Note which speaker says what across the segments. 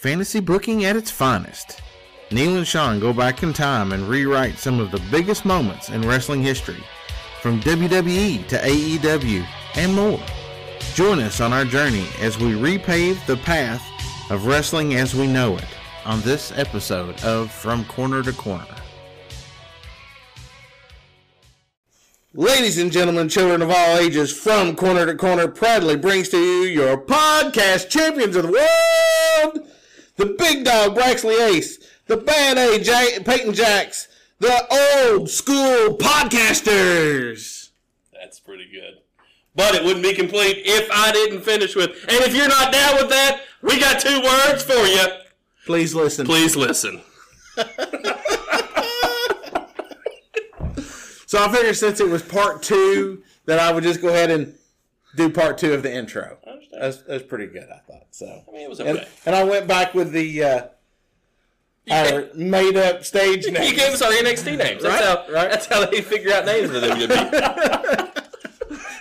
Speaker 1: Fantasy booking at its finest. Neil and Sean go back in time and rewrite some of the biggest moments in wrestling history, from WWE to AEW and more. Join us on our journey as we repave the path of wrestling as we know it on this episode of From Corner to Corner. Ladies and gentlemen, children of all ages, From Corner to Corner proudly brings to you your podcast champions of the world, the big dog Braxley Ace, the bad A Peyton Jacks, the old school podcasters.
Speaker 2: That's pretty good. But it wouldn't be complete if I didn't finish with, and if you're not down with that, we got two words for you.
Speaker 1: Please listen.
Speaker 2: Please listen.
Speaker 1: So I figured since it was part two, that I would just go ahead and do part two of the intro. That's, that's pretty good, I thought. So
Speaker 2: I mean, it was
Speaker 1: and,
Speaker 2: okay.
Speaker 1: and I went back with the uh, our made up stage
Speaker 2: You
Speaker 1: name.
Speaker 2: gave us our NXT names. That's
Speaker 1: Right,
Speaker 2: how.
Speaker 1: right.
Speaker 2: That's how they figure out names for WWE.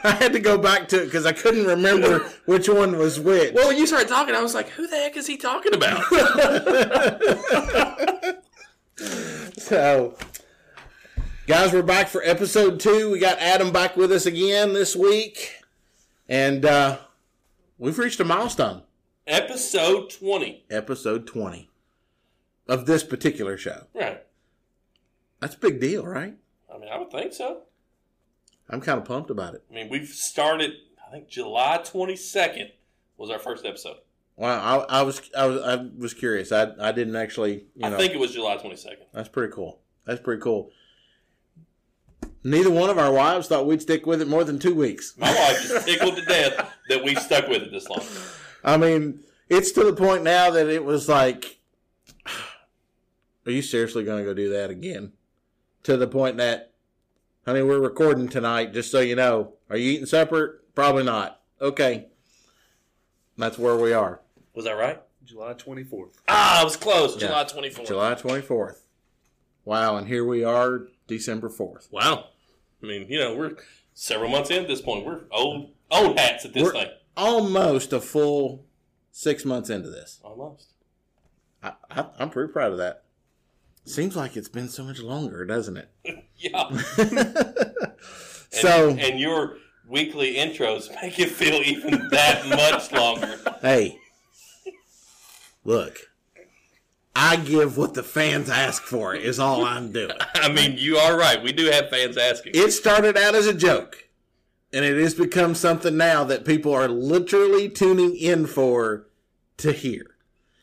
Speaker 1: I had to go back to it because I couldn't remember which one was which.
Speaker 2: well, when you started talking, I was like, "Who the heck is he talking about?"
Speaker 1: So, guys, we're back for episode two. We got Adam back with us again this week, and uh, we've reached a milestone.
Speaker 2: Episode twenty.
Speaker 1: Episode twenty of this particular show.
Speaker 2: Right.
Speaker 1: That's a big deal, right?
Speaker 2: I mean, I would think so.
Speaker 1: I'm kind of pumped about it.
Speaker 2: I mean, we've started. I think July twenty second was our first episode.
Speaker 1: Wow, I, I was I was I was curious. I I didn't actually, you
Speaker 2: I think it was July twenty second.
Speaker 1: That's pretty cool. That's pretty cool. Neither one of our wives thought we'd stick with it more than two weeks.
Speaker 2: My wife is tickled to death that we stuck with it this long.
Speaker 1: I mean, it's to the point now that it was like, are you seriously going to go do that again? To the point that, honey, we're recording tonight, just so you know. Are you eating supper? Probably not. Okay. That's where we are.
Speaker 2: Was that right?
Speaker 3: July 24th.
Speaker 2: Ah, I was close.
Speaker 1: Yeah.
Speaker 2: July twenty fourth.
Speaker 1: July 24th. Wow, and here we are, December 4th.
Speaker 2: Wow. I mean, you know, we're several months in at this point. We're old old hats at this
Speaker 1: We're-
Speaker 2: thing.
Speaker 1: Almost a full six months into this.
Speaker 2: Almost.
Speaker 1: I, I, I'm pretty proud of that. Seems like it's been so much longer, doesn't it?
Speaker 2: Yeah. And,
Speaker 1: so,
Speaker 2: and your weekly intros make it feel even that much longer.
Speaker 1: hey, look, I give what the fans ask for, is all I'm doing.
Speaker 2: I mean, you are right. We do have fans asking.
Speaker 1: It started out as a joke, and it has become something now that people are literally tuning in for to hear.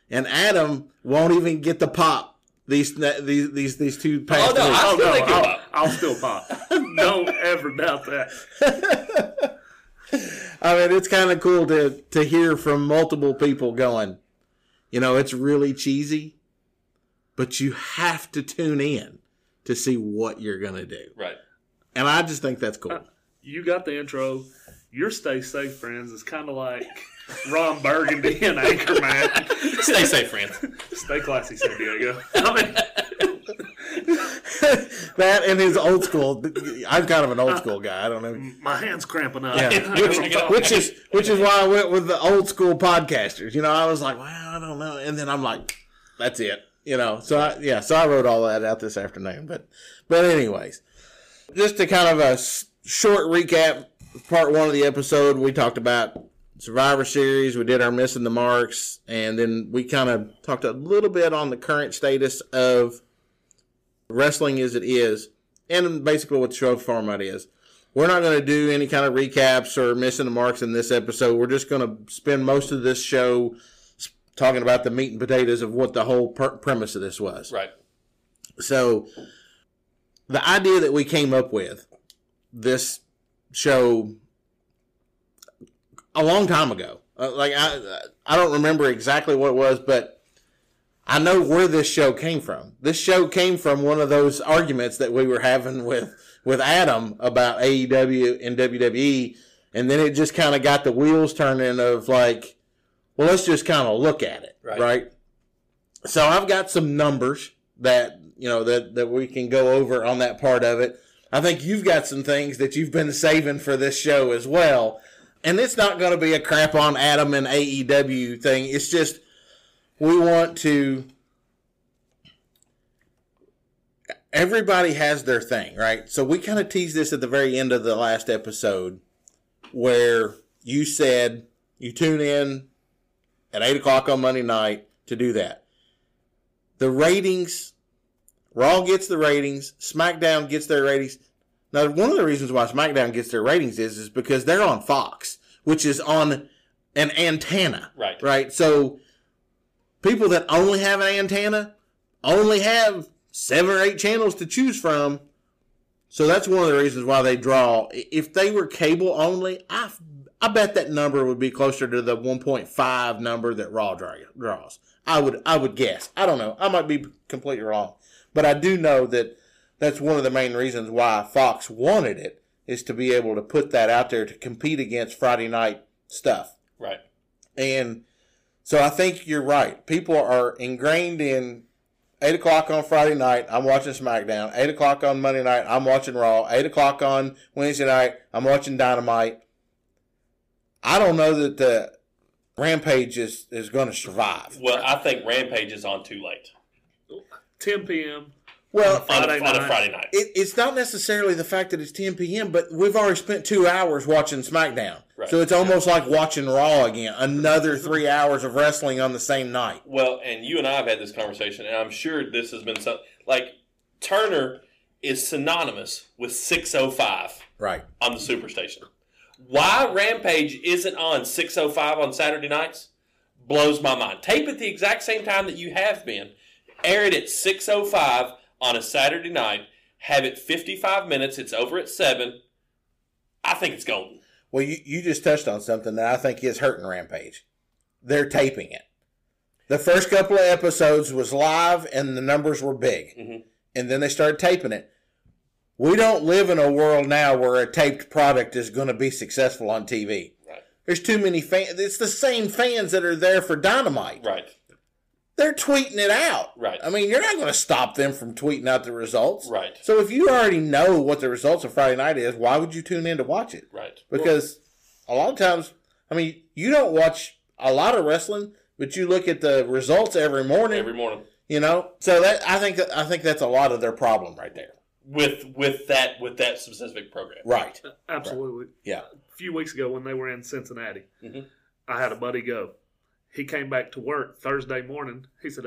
Speaker 1: And Adam won't even get the pop these these these these two past
Speaker 2: Oh, no,
Speaker 1: weeks.
Speaker 2: I-
Speaker 3: Oh,
Speaker 2: still
Speaker 3: no, I'll,
Speaker 2: pop.
Speaker 3: I'll still pop. Don't ever doubt that.
Speaker 1: I mean, it's kind of cool to to hear from multiple people going, you know, it's really cheesy, but you have to tune in to see what you're gonna do,
Speaker 2: right.
Speaker 1: and I just think that's cool.
Speaker 3: Uh, you got the intro. Your Stay Safe Friends is kind of like Ron Burgundy and Anchorman.
Speaker 2: Stay safe, friends.
Speaker 3: Stay classy, San Diego. I mean,
Speaker 1: that and his old school. I'm kind of an old school guy. I don't know.
Speaker 3: my hand's cramping up.
Speaker 1: Yeah.
Speaker 2: Which-
Speaker 1: Which is which is why I went with the old school podcasters. You know, I was like, well, I don't know, and then I'm like, that's it. You know, so I, yeah, so I wrote all that out this afternoon. But but anyways, just to kind of a short recap, part one of the episode, we talked about Survivor Series. We did our missing the marks, and then we kind of talked a little bit on the current status of wrestling as it is, and basically what the show format is. We're not going to do any kind of recaps or missing the marks in this episode. We're just going to spend most of this show talking about the meat and potatoes of what the whole per- premise of this was.
Speaker 2: Right.
Speaker 1: So, the idea that we came up with this show a long time ago, uh, like I, I don't remember exactly what it was, but I know where this show came from. This show came from one of those arguments that we were having with with Adam about AEW and WWE, and then it just kind of got the wheels turning of like, well, let's just kind of look at it,
Speaker 2: Right.
Speaker 1: right? So I've got some numbers that you know that that we can go over on that part of it. I think you've got some things that you've been saving for this show as well. And it's not going to be a crap on Adam and AEW thing. It's just we want to. Everybody has their thing, right? So we kind of teased this at the very end of the last episode, where you said you tune in at eight o'clock on Monday night to do that. The ratings, Raw gets the ratings, SmackDown gets their ratings. Now, one of the reasons why SmackDown gets their ratings is is because they're on Fox, which is on an antenna.
Speaker 2: Right.
Speaker 1: Right. So people that only have an antenna only have seven or eight channels to choose from. So that's one of the reasons why they draw. If they were cable only, I, I bet that number would be closer to the 1.5 number that Raw draws. I would I would guess. I don't know. I might be completely wrong, but I do know that that's one of the main reasons why Fox wanted it is to be able to put that out there to compete against Friday night stuff.
Speaker 2: Right.
Speaker 1: And so I think you're right. People are ingrained in eight o'clock on Friday night. I'm watching SmackDown. Eight o'clock on Monday night. I'm watching Raw. Eight o'clock on Wednesday night. I'm watching Dynamite. I don't know that the Rampage is, is going to survive.
Speaker 2: Well, I think Rampage is on too late
Speaker 3: 10 p.m.
Speaker 1: Well,
Speaker 2: on,
Speaker 3: Friday
Speaker 2: a, on a
Speaker 3: night.
Speaker 2: Friday night.
Speaker 1: it, it's not necessarily the fact that it's 10 p.m., but we've already spent two hours watching SmackDown.
Speaker 2: Right.
Speaker 1: So it's almost like watching Raw again. Another three hours of wrestling on the same night.
Speaker 2: Well, and you and I have had this conversation, and I'm sure this has been some like Turner is synonymous with 605
Speaker 1: Right.
Speaker 2: on the Superstation. Why Rampage isn't on 605 on Saturday nights blows my mind. Tape at the exact same time that you have been. Air it at 605 on a Saturday night. Have it 55 minutes. It's over at 7. I think it's golden.
Speaker 1: Well, you, you just touched on something that I think is hurting Rampage. They're taping it. The first couple of episodes was live and the numbers were big.
Speaker 2: Mhm.
Speaker 1: And then they started taping it. We don't live in a world now where a taped product is going to be successful on TV.
Speaker 2: Right.
Speaker 1: There's too many fans. It's the same fans that are there for Dynamite.
Speaker 2: Right.
Speaker 1: They're tweeting it out.
Speaker 2: Right.
Speaker 1: I mean, you're not going to stop them from tweeting out the results.
Speaker 2: Right.
Speaker 1: So if you already know what the results of Friday night is, why would you tune in to watch it?
Speaker 2: Right.
Speaker 1: because a lot of times, I mean, you don't watch a lot of wrestling, but you look at the results every morning.
Speaker 2: Every morning.
Speaker 1: you know, so that I think I think that's a lot of their problem right there.
Speaker 2: With with that with that specific program.
Speaker 1: Right.
Speaker 3: Absolutely.
Speaker 1: Yeah.
Speaker 3: A few weeks ago when they were in Cincinnati,
Speaker 2: Mhm.
Speaker 3: I had a buddy go. He came back to work Thursday morning. He said,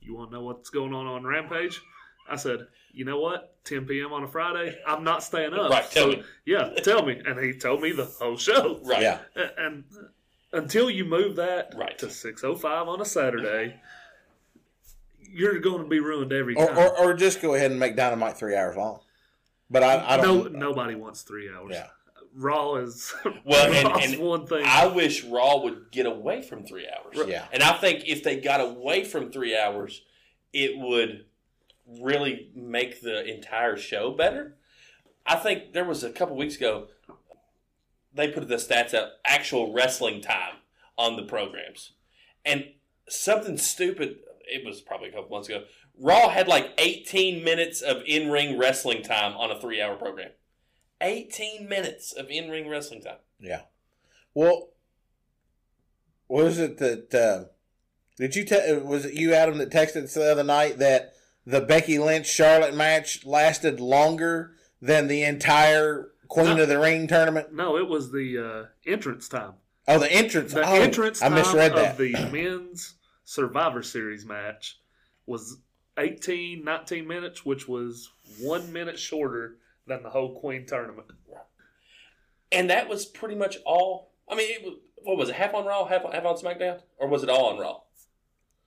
Speaker 3: You want to know what's going on on Rampage? I said, You know what? 10 p.m. on a Friday, I'm not staying up.
Speaker 2: Right, tell me.
Speaker 3: Yeah, tell me. And he told me the whole show.
Speaker 2: Right.
Speaker 1: Yeah.
Speaker 3: A- And until you move that
Speaker 2: Right.
Speaker 3: to 6.05 on a Saturday, you're going to be ruined every
Speaker 1: Or,
Speaker 3: time.
Speaker 1: or or just go ahead and make Dynamite three hours long. But I, I don't.
Speaker 3: nobody wants three hours.
Speaker 1: Yeah.
Speaker 3: Raw is
Speaker 2: Well, and- and
Speaker 3: one thing.
Speaker 2: I wish Raw would get away from three hours.
Speaker 1: Yeah.
Speaker 2: And I think if they got away from three hours, it would really make the entire show better. I think there was a couple weeks ago, they put the stats out, actual wrestling time on the programs. And something stupid, it was probably a couple months ago, Raw had like 18 minutes of in ring wrestling time on a three hour program. 18 minutes of in ring wrestling time.
Speaker 1: Yeah. Well, was it that uh, did you te- was it you Adam that texted us the other night that the Becky Lynch Charlotte match lasted longer than the entire Queen
Speaker 3: No.
Speaker 1: of the Ring tournament?
Speaker 3: no, it was the uh, entrance time.
Speaker 1: Oh, the entrance.
Speaker 3: The
Speaker 1: oh,
Speaker 3: entrance
Speaker 1: I
Speaker 3: time
Speaker 1: misread
Speaker 3: of
Speaker 1: that.
Speaker 3: the men's Survivor Series match was 18, 19 minutes, which was one minute shorter than the whole Queen tournament.
Speaker 2: And that was pretty much all. I mean, it was, what was it? Half on Raw, half on, half on SmackDown, or was it all on Raw?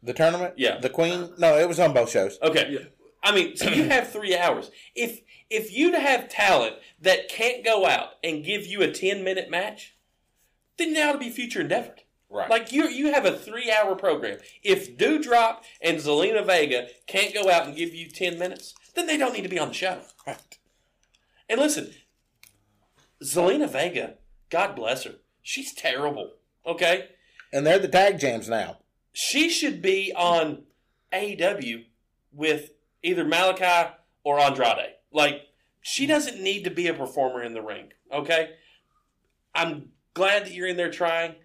Speaker 1: The tournament?
Speaker 2: Yeah.
Speaker 1: The Queen? No, it was on both shows.
Speaker 2: Okay.
Speaker 3: Yeah.
Speaker 2: I mean, so you have three hours. If if you have talent that can't go out and give you a ten minute match, then that ought to be future endeavored.
Speaker 1: Right.
Speaker 2: Like you, you have a three-hour program. If Doudrop and Zelina Vega can't go out and give you ten minutes, then they don't need to be on the show.
Speaker 1: Right.
Speaker 2: And listen, Zelina Vega, God bless her, she's terrible. Okay,
Speaker 1: And they're the tag jams now.
Speaker 2: she should be on AEW with either Malakai or Andrade. Like she hmm. doesn't need to be a performer in the ring. Okay, I'm glad that you're in there trying.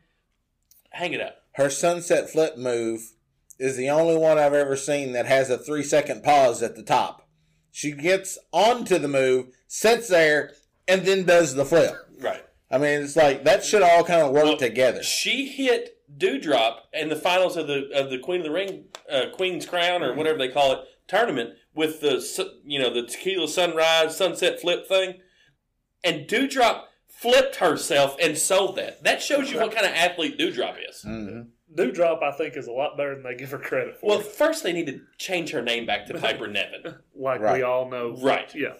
Speaker 2: Hang it up.
Speaker 1: Her sunset flip move is the only one I've ever seen that has a three second pause at the top. She gets onto the move, sits there, and then does the flip.
Speaker 2: Right.
Speaker 1: I mean, it's like that should all kind of work
Speaker 2: Well,
Speaker 1: together.
Speaker 2: She hit Doudrop in the finals of the of the Queen of the Ring, uh, Queen's Crown, or whatever they call it, tournament with the you know the tequila sunrise sunset flip thing, and Doudrop flipped herself and sold that. That shows you what kind of athlete Doudrop is.
Speaker 1: hmm
Speaker 3: Doudrop, I think, is a lot better than they give her credit for.
Speaker 2: Well, first they need to change her name back to Piper Niven.
Speaker 3: like
Speaker 1: Right.
Speaker 3: we all know.
Speaker 2: Right.
Speaker 3: Yeah.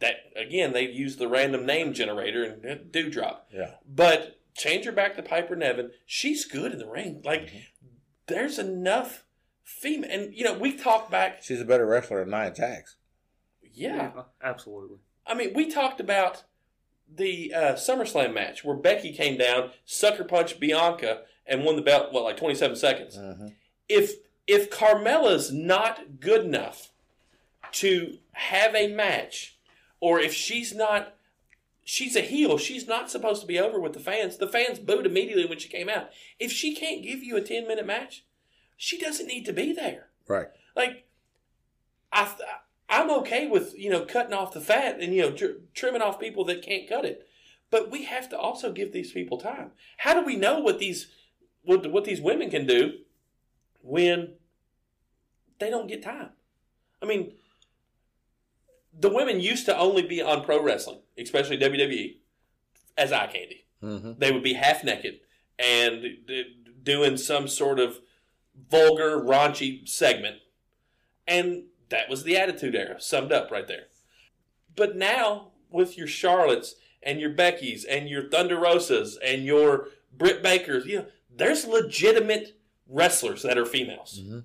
Speaker 2: That again, they used the random name generator and Doudrop.
Speaker 1: Yeah.
Speaker 2: But change her back to Piper Niven. She's good in the ring. Like
Speaker 1: Mm-hmm.
Speaker 2: there's enough female, and you know we talked back.
Speaker 1: She's a better wrestler than Nia Jax.
Speaker 2: Yeah,
Speaker 3: Absolutely.
Speaker 2: I mean we talked about the uh, SummerSlam match where Becky came down, sucker punched Bianca, and won the belt. What like 27 seconds.
Speaker 1: hmm
Speaker 2: if if Carmella's not good enough to have a match, or if she's not, she's a heel. She's not supposed to be over with the fans. The fans booed immediately when she came out. If she can't give you a ten minute match, she doesn't need to be there.
Speaker 1: Right.
Speaker 2: Like, I I'm okay with you know cutting off the fat and you know tr- trimming off people that can't cut it, but we have to also give these people time. How do we know what these what what these women can do when they don't get time? I mean, the women used to only be on pro wrestling, especially WWE, as eye candy.
Speaker 1: hmm
Speaker 2: They would be half naked and d- doing some sort of vulgar, raunchy segment. And that was the Attitude Era, summed up right there. But now, with your Charlottes and your Beckys and your Thunder Rosas and your Britt Bakers, you know, there's legitimate wrestlers that are females
Speaker 1: hmm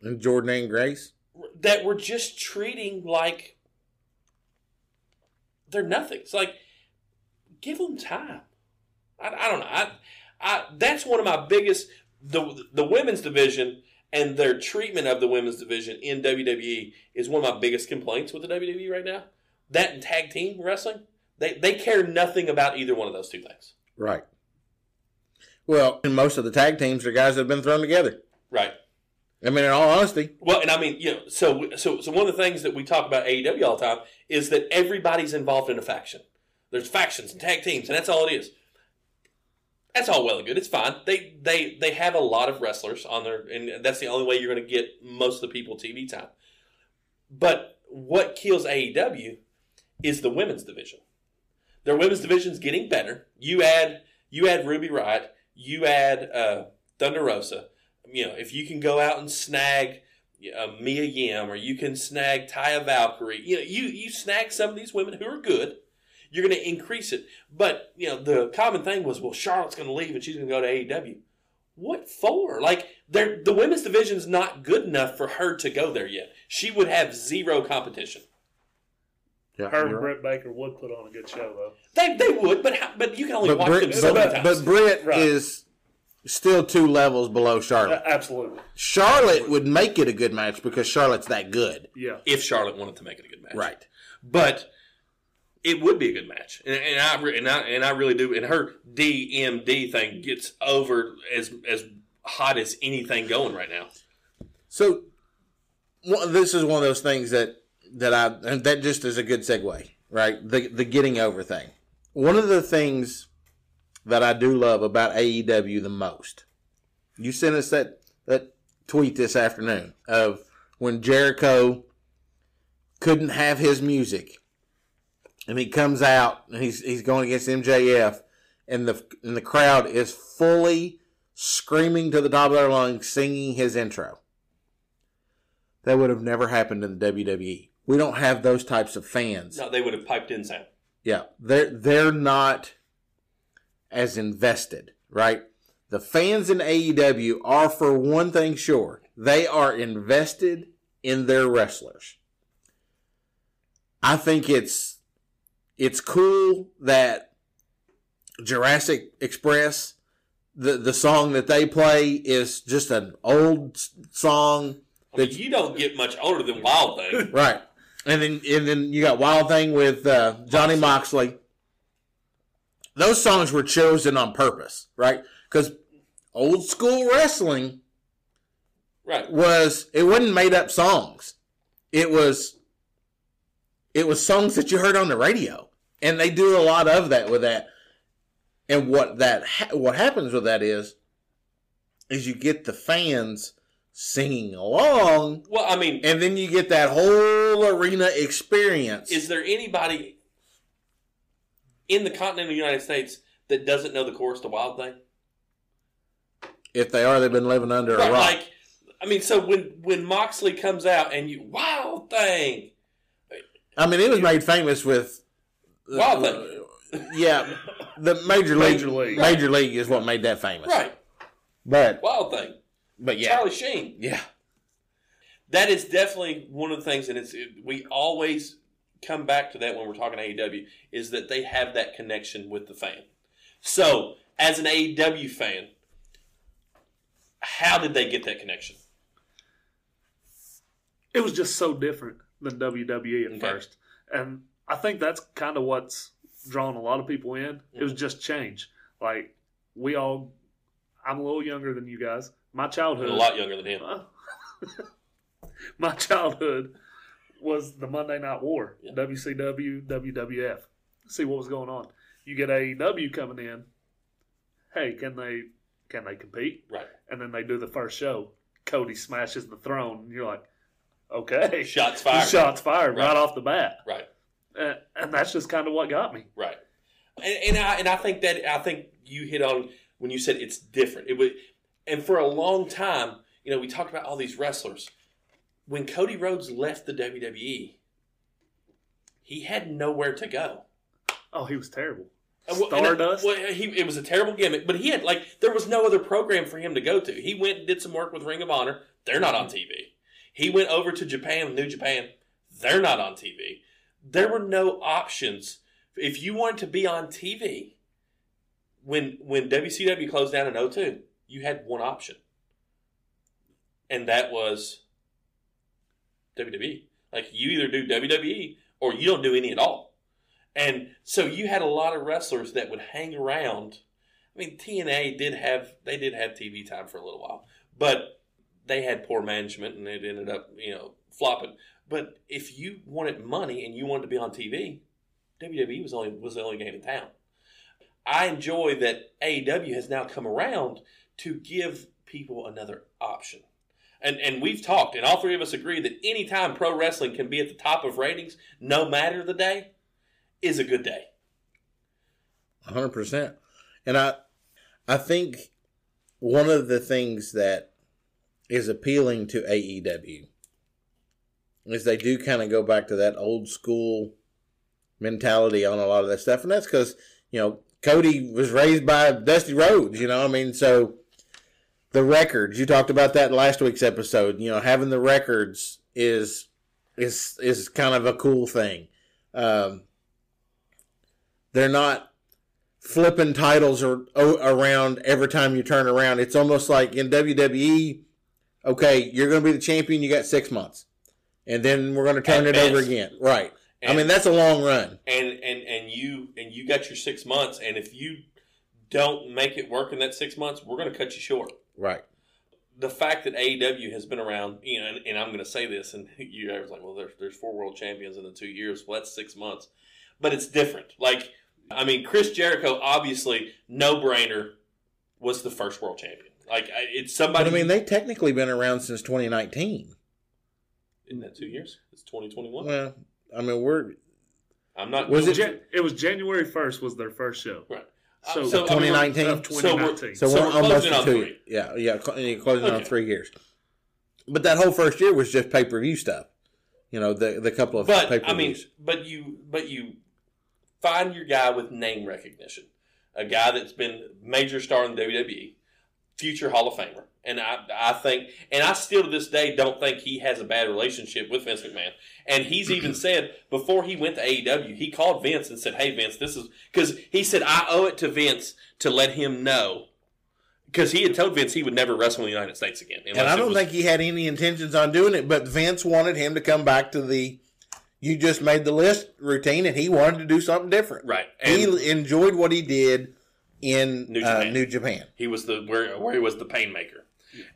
Speaker 1: And Jordan and Grace.
Speaker 2: that we're just treating like they're nothing. It's like give them time. I, I don't know. I, I that's one of my biggest the the women's division and their treatment of the women's division in WWE is one of my biggest complaints with the WWE right now. That and tag team wrestling, they they care nothing about either one of those two things.
Speaker 1: Right. Well, and most of the tag teams are guys that have been thrown together.
Speaker 2: Right.
Speaker 1: I mean, in all honesty,
Speaker 2: Well, and I mean, you know, so so so one of the things that we talk about AEW all the time is that everybody's involved in a faction. There's factions and tag teams, and that's all it is. That's all well and good. It's fine. They they they have a lot of wrestlers on there, and that's the only way you're going to get most of the people TV time. But what kills AEW is the women's division. Their women's division's getting better. You add you add Ruby Riott, you add uh, Thunder Rosa. You know, if you can go out and snag uh, Mia Yim or you can snag Taya Valkyrie, you know, you you snag some of these women who are good. You're going to increase it. But you know, the common thing was, well, Charlotte's going to leave and she's going to go to AEW. What for? Like, the women's division's not good enough for her to go there yet. She would have zero competition.
Speaker 1: yeah,
Speaker 3: Her and
Speaker 1: you're right.
Speaker 3: Britt Baker would put on a good show, though.
Speaker 2: They, they would, but how, but you can only
Speaker 1: but
Speaker 2: watch
Speaker 1: Britt,
Speaker 2: them so many times.
Speaker 1: but Britt
Speaker 3: Right.
Speaker 1: is still two levels below Charlotte.
Speaker 3: A- Absolutely.
Speaker 1: Charlotte would make it a good match because Charlotte's that good.
Speaker 3: Yeah.
Speaker 2: if Charlotte wanted to make it a good match,
Speaker 1: Right.
Speaker 2: But it would be a good match, and, and I and I and I really do. And her DMD thing gets over as as hot as anything going right now.
Speaker 1: So one, this is one of those things that that I and that just is a good segue, right? The the getting over thing. One of the things that I do love about AEW the most. You sent us that that tweet this afternoon of when Jericho couldn't have his music, and he comes out and he's he's going against MJF, and the and the crowd is fully screaming to the top of their lungs, singing his intro. That would have never happened in the WWE. We don't have those types of fans.
Speaker 2: No, they would have piped in sound.
Speaker 1: Yeah, they're they're not as invested, right? The fans in AEW are, for one thing, sure they are invested in their wrestlers. I think it's it's cool that Jurassic Express, the the song that they play is just an old song
Speaker 2: I mean,
Speaker 1: That-
Speaker 2: you don't get much older than Wild Thing.
Speaker 1: Right. And then and then you got Wild Thing with uh, Johnny Moxley. Those songs were chosen on purpose, right? Because old school wrestling
Speaker 2: Right.
Speaker 1: was it wasn't made up songs. It was it was songs that you heard on the radio, and they do a lot of that with that. And what that ha- what happens with that is, is you get the fans singing along,
Speaker 2: Well, I mean,
Speaker 1: and then you get that whole arena experience.
Speaker 2: is there anybody in the continental United States that doesn't know the chorus to Wild Thing?
Speaker 1: if they are, they've been living under a rock.
Speaker 2: like, I mean, so when when Moxley comes out and you Wild Thing,
Speaker 1: I mean, it was made famous with uh,
Speaker 2: Wild Thing.
Speaker 1: Yeah, the major league,
Speaker 3: Major League.
Speaker 1: major league is what made that famous.
Speaker 2: right?
Speaker 1: But
Speaker 2: Wild Thing,
Speaker 1: but yeah,
Speaker 2: Charlie Sheen.
Speaker 1: yeah.
Speaker 2: That is definitely one of the things, and it's it, we always come back to that when we're talking AEW is that they have that connection with the fan. So, as an AEW fan, how did they get that connection?
Speaker 3: it was just so different than WWE at
Speaker 2: Okay.
Speaker 3: first, and I think that's kind of what's drawn a lot of people in. It was mm-hmm. just change. Like we all, I'm a little younger than you guys. My childhood A
Speaker 2: lot younger than him.
Speaker 3: my childhood was the Monday Night War,
Speaker 2: Yeah.
Speaker 3: WCW, WWF. See what was going on. You get AEW coming in. Hey, can they can they compete?
Speaker 2: Right.
Speaker 3: And then they do the first show. Cody smashes the throne, and you're like, okay,
Speaker 2: Shots fired.
Speaker 3: shots fired right,
Speaker 2: Right.
Speaker 3: off the bat,
Speaker 2: Right.
Speaker 3: and, and that's just kind of what got me.
Speaker 2: Right. And, and I and I think that I think you hit on when you said it's different. It would, and for a long time, you know, we talked about all these wrestlers. When Cody Rhodes left the WWE, he had nowhere to go.
Speaker 3: Oh, he was terrible.
Speaker 2: And wh- and
Speaker 3: Stardust.
Speaker 2: well, he, it was a terrible gimmick, but he had like there was no other program for him to go to. He went and did some work with Ring of Honor. They're not on TV. He went over to Japan, New Japan. They're not on TV. There were no options. If you wanted to be on TV, when when WCW closed down in 02, you had one option, and that was WWE. Like you either do WWE or you don't do any at all. And so you had a lot of wrestlers that would hang around. I mean, TNA did have they did have TV time for a little while, but they had poor management and it ended up you know flopping. But if you wanted money and you wanted to be on TV, WWE was only was the only game in town. I enjoy that AEW has now come around to give people another option. And and we've talked, and all three of us agree that anytime pro wrestling can be at the top of ratings, no matter the day, is a good day.
Speaker 1: hundred percent. And I, I think one of the things that is appealing to AEW is they do kind of go back to that old school mentality on a lot of that stuff, and that's because you know Cody was raised by Dusty Rhodes. You know, I mean, so the records you talked about that last week's episode. You know, having the records is is is kind of a cool thing. Um, they're not flipping titles or, o- around every time you turn around. It's almost like in WWE, okay, you're going to be the champion. You got six months, and then we're going to turn
Speaker 2: At
Speaker 1: it over again. Right. I mean, that's a long run.
Speaker 2: and and and you and you got your six months, and if you don't make it work in that six months, we're going to cut you short.
Speaker 1: Right.
Speaker 2: The fact that AEW has been around, you know, and, and I'm going to say this, and you guys are like, well, there's there's four world champions in the two years. Well, that's six months, but it's different. Like, I mean, Chris Jericho, obviously, no brainer, was the first world champion. Like, it's somebody.
Speaker 1: But I mean, they've technically been around since 2019.
Speaker 2: isn't that two years? It's 2021.
Speaker 1: Well, I mean, we're
Speaker 2: I'm not.
Speaker 1: Was it-
Speaker 3: Jan- it was January first was their first show.
Speaker 2: Right.
Speaker 3: So,
Speaker 2: Uh, so, I mean,
Speaker 1: 2019?
Speaker 3: of 2019.
Speaker 1: so,
Speaker 2: So
Speaker 1: we're
Speaker 2: we're
Speaker 1: almost
Speaker 2: closing
Speaker 1: to
Speaker 2: on
Speaker 1: two.
Speaker 2: three.
Speaker 1: Yeah, yeah, cl- you're closing on three years. But that whole first year was just pay per view stuff. You know, the the couple of
Speaker 2: But
Speaker 1: pay per
Speaker 2: I mean, but you, but you find your guy with name recognition, a guy that's been major star in the WWE, future Hall of Famer, and I, I think, and I still to this day don't think he has a bad relationship with Vince McMahon. And he's even said before he went to AEW, he called Vince and said, "Hey Vince, this is because he said I owe it to Vince to let him know." Because he had told Vince he would never wrestle in the United States again.
Speaker 1: And I don't
Speaker 2: was-
Speaker 1: think he had any intentions on doing it, but Vince wanted him to come back to the you just made the list routine and he wanted to do something different.
Speaker 2: right. And
Speaker 1: he enjoyed what he did in
Speaker 2: New
Speaker 1: uh,
Speaker 2: Japan.
Speaker 1: New Japan.
Speaker 2: he was the where where he was the painmaker.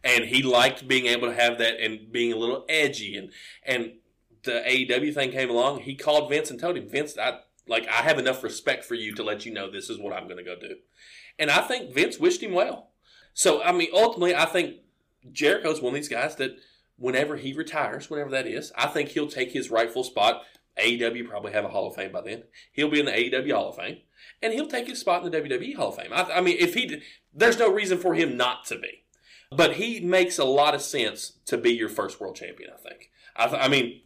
Speaker 2: and he liked being able to have that and being a little edgy and and the AEW thing came along. He called Vince and told him, Vince, I like I have enough respect for you to let you know this is what I'm going to go do, and I think Vince wished him well. So I mean, ultimately, I think Jericho's one of these guys that whenever he retires, whenever that is, I think he'll take his rightful spot. AEW probably have a Hall of Fame by then. He'll be in the AEW Hall of Fame, and he'll take his spot in the WWE Hall of Fame. I, I mean, if he, there's no reason for him not to be. But he makes a lot of sense to be your first world champion. I think. I, th- I mean,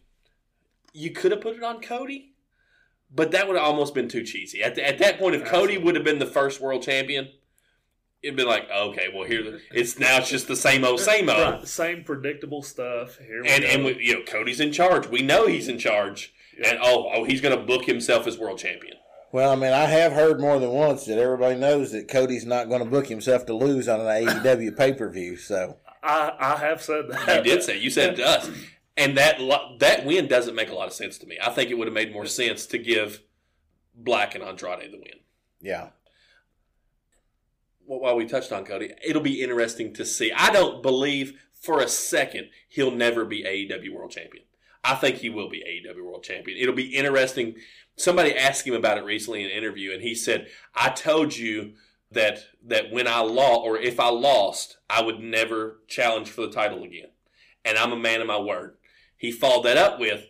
Speaker 2: you could have put it on Cody, but that would have almost been too cheesy. At, at that point, if Cody would have been the first world champion, it'd be like, okay, well here it's now it's just the same old, same old,
Speaker 3: Right, same predictable stuff. Here we
Speaker 2: and
Speaker 3: go.
Speaker 2: and we, you know Cody's in charge. We know he's in charge, and oh oh he's going to book himself as world champion.
Speaker 1: Well, I mean, I have heard more than once that everybody knows that Cody's not going to book himself to lose on an AEW pay per view. So
Speaker 3: I, I have said that.
Speaker 2: You did say you said it to us, and that that win doesn't make a lot of sense to me. I think it would have made more sense to give Black and Andrade the win.
Speaker 1: yeah,
Speaker 2: Well, while we touched on Cody, it'll be interesting to see. I don't believe for a second he'll never be AEW World Champion. I think he will be AEW World Champion. It'll be interesting. Somebody asked him about it recently in an interview, and he said, "I told you that that when I lost, or if I lost, I would never challenge for the title again, and I'm a man of my word." He followed that up with,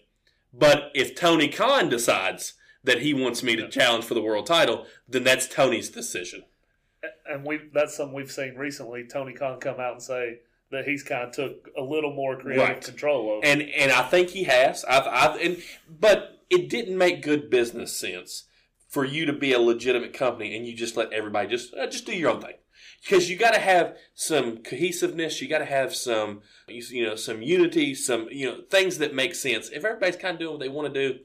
Speaker 2: "But if Tony Khan decides that he wants me to challenge for the world title, then that's Tony's decision."
Speaker 3: and we that's something we've seen recently. Tony Khan come out and say that he's kind of took a little more creative
Speaker 2: Right.
Speaker 3: control over.
Speaker 2: and and I think he has. I've, I've and but it didn't make good business sense for you to be a legitimate company and you just let everybody just uh, just do your own thing because you got to have some cohesiveness. You got to have some you you know some unity, some you know things that make sense. If everybody's kind of doing what they want to do,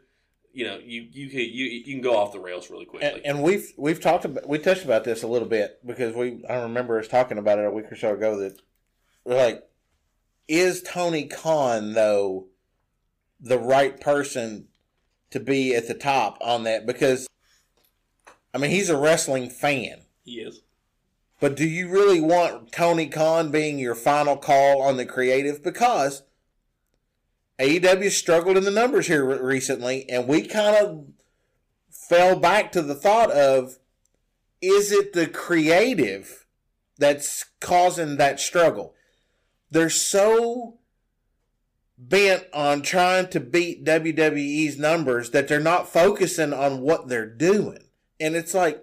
Speaker 2: you know you you can- you you can go off the rails really quickly.
Speaker 1: and, and we've we've talked about we touched about this a little bit because we I remember us talking about it a week or so ago that we're like, is Tony Khan though the right person to be at the top on that? Because I mean, he's a wrestling fan.
Speaker 2: he is.
Speaker 1: But do you really want Tony Khan being your final call on the creative? Because AEW struggled in the numbers here recently, and we kind of fell back to the thought of is it the creative that's causing that struggle? They're so bent on trying to beat WWE's numbers that they're not focusing on what they're doing. And it's like,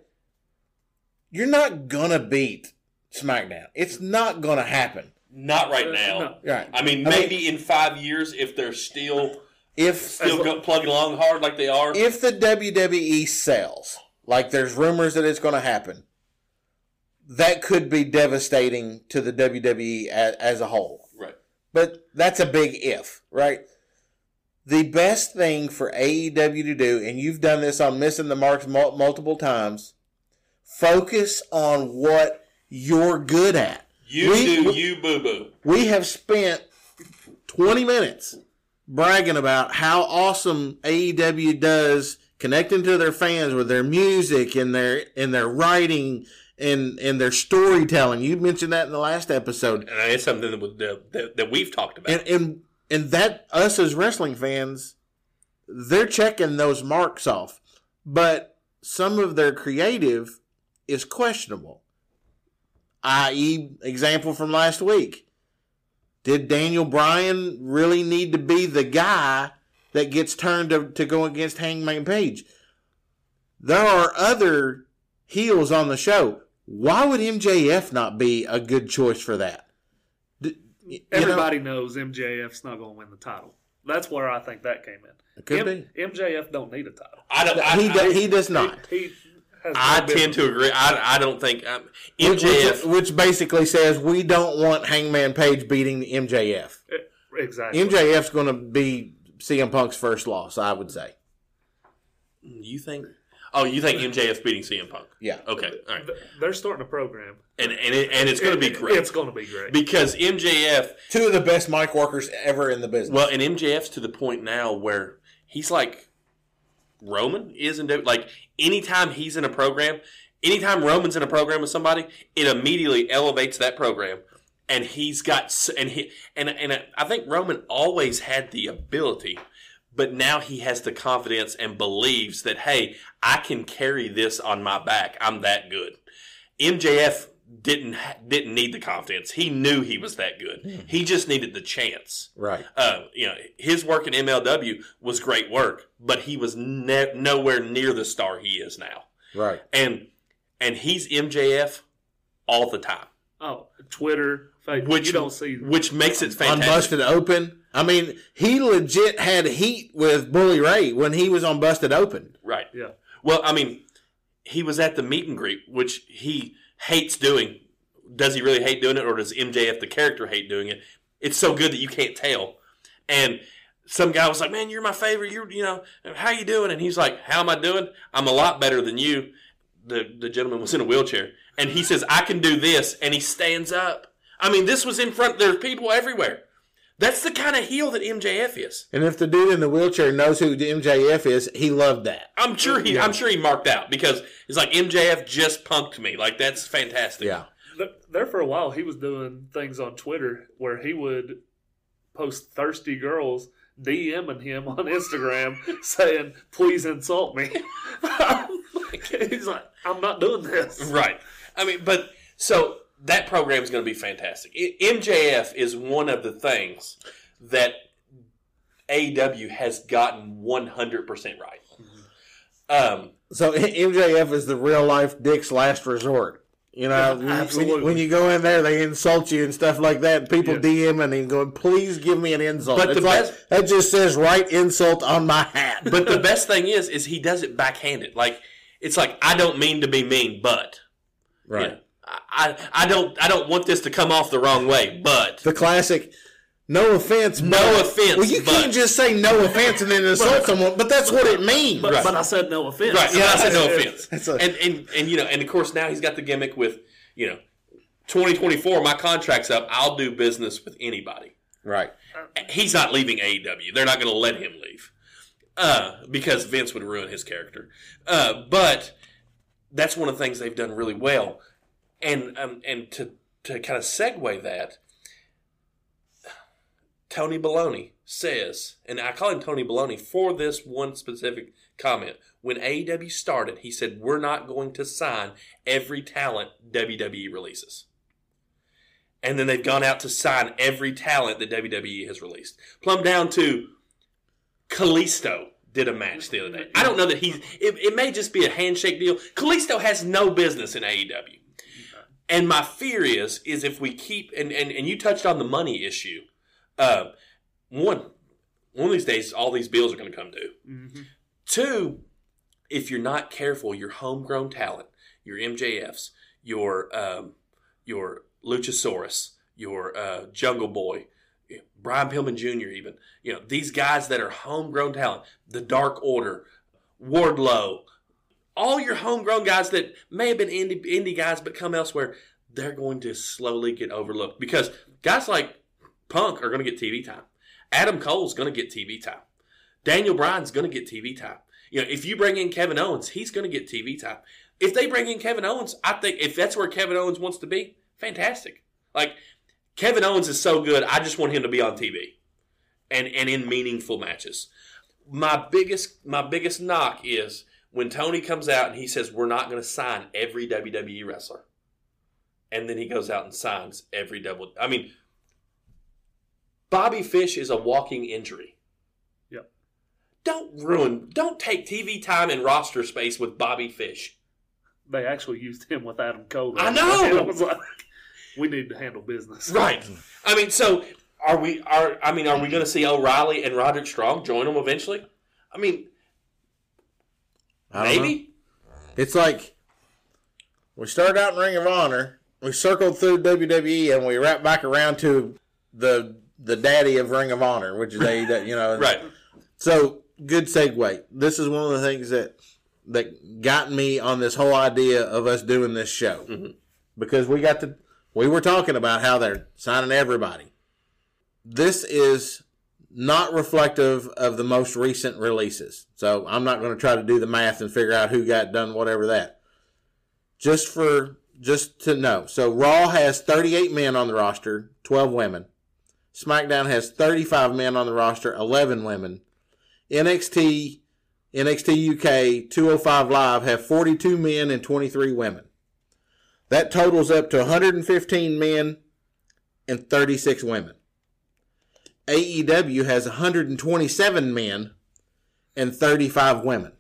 Speaker 1: you're not gonna beat SmackDown. It's not gonna happen.
Speaker 2: Not right
Speaker 3: Uh,
Speaker 2: now.
Speaker 3: no.
Speaker 1: Right.
Speaker 2: I mean,
Speaker 1: I mean-
Speaker 2: maybe in five years, if they're still
Speaker 1: If
Speaker 2: still go, plugging along hard like they are,
Speaker 1: if the WWE sells, like there's rumors that it's gonna happen, that could be devastating to the WWE as, as a whole.
Speaker 2: right?
Speaker 1: But that's a big if, right? The best thing for AEW to do, and you've done this on missing the marks mul- multiple times, focus on what you're good at.
Speaker 2: You
Speaker 1: We-
Speaker 2: do
Speaker 1: we-
Speaker 2: you, boo boo.
Speaker 1: we have spent 20 minutes bragging about how awesome AEW does connecting to their fans with their music and their and their writing and and their storytelling. You mentioned that in the last episode.
Speaker 2: And it's something that, that, that, that we've talked about.
Speaker 1: And and and that us as wrestling fans, they're checking those marks off. But some of their creative is questionable. I.e., example from last week. Did Daniel Bryan really need to be the guy that gets turned to, to go against Hangman Page? There are other heels on the show. Why would MJF not be a good choice for that? D- you know?
Speaker 3: Everybody knows MJF's not going to win the title. That's where I think that came in.
Speaker 1: It could
Speaker 3: M- MJF don't need a title.
Speaker 2: I don't. I,
Speaker 1: he,
Speaker 2: I,
Speaker 1: do, he does not.
Speaker 3: He, he has
Speaker 2: I tend to agree. I, I don't think um,
Speaker 1: Which,
Speaker 2: MJF.
Speaker 1: which, which basically says we don't want Hangman Page beating the MJF.
Speaker 3: Exactly.
Speaker 1: MJF's going to be CM Punk's first loss, I would say.
Speaker 2: you think? Oh, you think MJF's beating CM Punk?
Speaker 1: Yeah.
Speaker 2: Okay, all right,
Speaker 3: They're starting a program.
Speaker 2: and and it, and it's going to be great
Speaker 3: It's going to be great.
Speaker 2: because MJF.
Speaker 1: Two of the best mic workers ever in the business.
Speaker 2: Well, and MJF's to the point now where he's like Roman is in like anytime he's in a program, anytime Roman's in a program with somebody, it immediately elevates that program and he's got and he and and I think Roman always had the ability, but now he has the confidence and believes that hey, I can carry this on my back. I'm that good. MJF didn't didn't need the confidence. He knew he was that good. He just needed the chance.
Speaker 1: Right.
Speaker 2: Uh, you know, his work in MLW was great work, but he was ne- nowhere near the star he is now.
Speaker 1: Right.
Speaker 2: And and he's MJF all the time,
Speaker 3: Oh, Twitter, Facebook.
Speaker 2: which
Speaker 3: you don't see.
Speaker 2: which makes it
Speaker 1: On
Speaker 2: fantastic.
Speaker 1: Busted Open. I mean, he legit had heat with Bully Ray when he was on Busted Open.
Speaker 2: Right.
Speaker 3: Yeah.
Speaker 2: Well, I mean, he was at the meet and greet, which he hates doing. Does he really hate doing it, or does MJF the character hate doing it? It's so good that you can't tell. And some guy was like, "Man, you're my favorite. You're, you know, how you doing?" And he's like, "How am I doing? I'm a lot better than you." The the gentleman was in a wheelchair, and he says, "I can do this," and he stands up. I mean, this was in front. There's people everywhere. That's the kind of heel that MJF is.
Speaker 1: And if the dude in the wheelchair knows who the MJF is, he loved that.
Speaker 2: I'm sure he. I'm sure he marked out because it's like MJF just punked me. Like that's fantastic.
Speaker 1: Yeah.
Speaker 3: There for a while, he was doing things on Twitter where he would post thirsty girls DMing him on Instagram saying, "Please insult me." He's like, "I'm not doing this."
Speaker 2: Right. I mean, but so that program is going to be fantastic. I- MJF is one of the things that AEW has gotten 100 percent right. Um,
Speaker 1: So MJF is the real life Dick's last resort. You know,
Speaker 3: Yeah,
Speaker 1: when, you- when you,
Speaker 3: absolutely.
Speaker 1: when you go in there, they insult you and stuff like that. People
Speaker 3: Yeah.
Speaker 1: DMing and going, "Please give me an insult."
Speaker 2: But
Speaker 1: it's
Speaker 2: the
Speaker 1: like
Speaker 2: best-
Speaker 1: that just says "right insult" on my hat.
Speaker 2: but the best thing is, is he does it backhanded. Like it's like I don't mean to be mean, but
Speaker 1: right,
Speaker 2: you know, I, I I don't I don't want this to come off the wrong way, but
Speaker 1: the classic. No offense.
Speaker 2: No
Speaker 1: but-"
Speaker 2: offense,
Speaker 1: Well, you
Speaker 2: but-
Speaker 1: can't just say no offense and then insult someone, but that's what it means.
Speaker 3: But,
Speaker 2: Right.
Speaker 3: but I said no offense.
Speaker 2: Right. Yeah, I said no offense.
Speaker 1: A-
Speaker 2: and, and and you know, and of course now he's got the gimmick with, you know, 2024, my contract's up. I'll do business with anybody.
Speaker 1: Right.
Speaker 2: He's not leaving AEW. They're not going to let him leave. Uh, because Vince would ruin his character. Uh, but that's one of the things they've done really well. And um, and to to kind of segue that, Tony Baloney says, and I call him Tony Baloney for this one specific comment. When AEW started, he said, We're not going to sign every talent WWE releases. And then they've gone out to sign every talent that WWE has released. Plumb down to Kalisto did a match the other day. I don't know that he's, it, it may just be a handshake deal. Kalisto has no business in AEW. And my fear is, is if we keep, and, and, and you touched on the money issue. Uh, one, one of these days, all these bills are going to come due.
Speaker 3: Mhm.
Speaker 2: Two, if you're not careful, your homegrown talent, your MJFs, your um, your Luchasaurus, your uh, Jungle Boy, Brian Pillman Jr. Even you know these guys that are homegrown talent, the Dark Order, Wardlow, all your homegrown guys that may have been indie indie guys but come elsewhere, they're going to slowly get overlooked because guys like Punk are going to get TV time. Adam Cole's going to get TV time. Daniel Bryan's going to get TV time. You know, if you bring in Kevin Owens, he's going to get TV time. If they bring in Kevin Owens, I think if that's where Kevin Owens wants to be, fantastic. Like Kevin Owens is so good, I just want him to be on TV and and in meaningful matches. My biggest my biggest knock is when Tony comes out and he says we're not going to sign every WWE wrestler, and then he goes out and signs every double. I mean, Bobby Fish is a walking injury.
Speaker 3: Yep.
Speaker 2: Don't ruin. Don't take TV time and roster space with Bobby Fish.
Speaker 3: They actually used him with Adam Cole.
Speaker 2: I know!
Speaker 3: I was like, we need to handle business.
Speaker 2: Right. I mean, so are we? Are I mean, are we going to see O'Reilly and Roderick Strong join them eventually? I mean,
Speaker 1: Don't know.
Speaker 2: maybe.
Speaker 1: It's like we started out in Ring of Honor, we circled through WWE, and we wrapped back around to the the daddy of Ring of Honor, which is AEW. You know,
Speaker 2: Right.
Speaker 1: So good segue. This is one of the things that that got me on this whole idea of us doing this show
Speaker 2: Mhm.
Speaker 1: because we got to we were talking about how they're signing everybody. This is not reflective of the most recent releases. So I'm not going to try to do the math and figure out who got done whatever that. Just for just to know. So Raw has 38 men on the roster, 12 women. SmackDown has 35 men on the roster, 11 women. NXT, NXT UK, 205 Live have 42 men and 23 women. That totals up to 115 men and 36 women. AEW has 127 men and 35 women.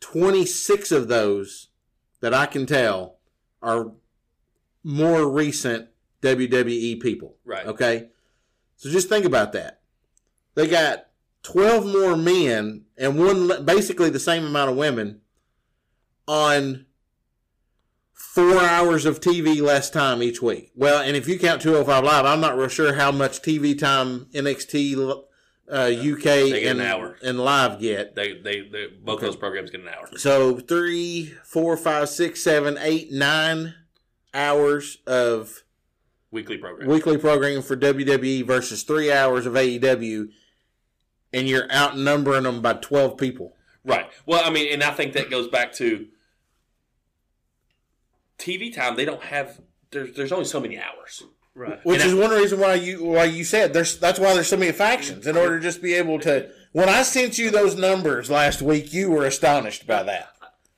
Speaker 1: 26 of those that I can tell are more recent WWE people.
Speaker 2: Right.
Speaker 1: Okay. So just think about that. They got 12 more men and one, basically the same amount of women on four hours of TV less time each week. Well, and if you count 205 Live, I'm not real sure how much TV time NXT uh, UK
Speaker 2: get
Speaker 1: and,
Speaker 2: an
Speaker 1: and Live get.
Speaker 2: They, they, they both those programs get an hour.
Speaker 1: So three, four, five, six, seven, eight, nine hours of
Speaker 2: Weekly program.
Speaker 1: weekly programming for WWE versus three hours of AEW, and you're outnumbering them by 12 people.
Speaker 2: Right. Well, I mean, and I think that goes back to TV time. They don't have. There's there's only so many hours.
Speaker 3: Right.
Speaker 1: Which
Speaker 2: And
Speaker 1: is one reason why you why you said there's that's why there's so many factions in order to just be able to. When I sent you those numbers last week, you were astonished by that.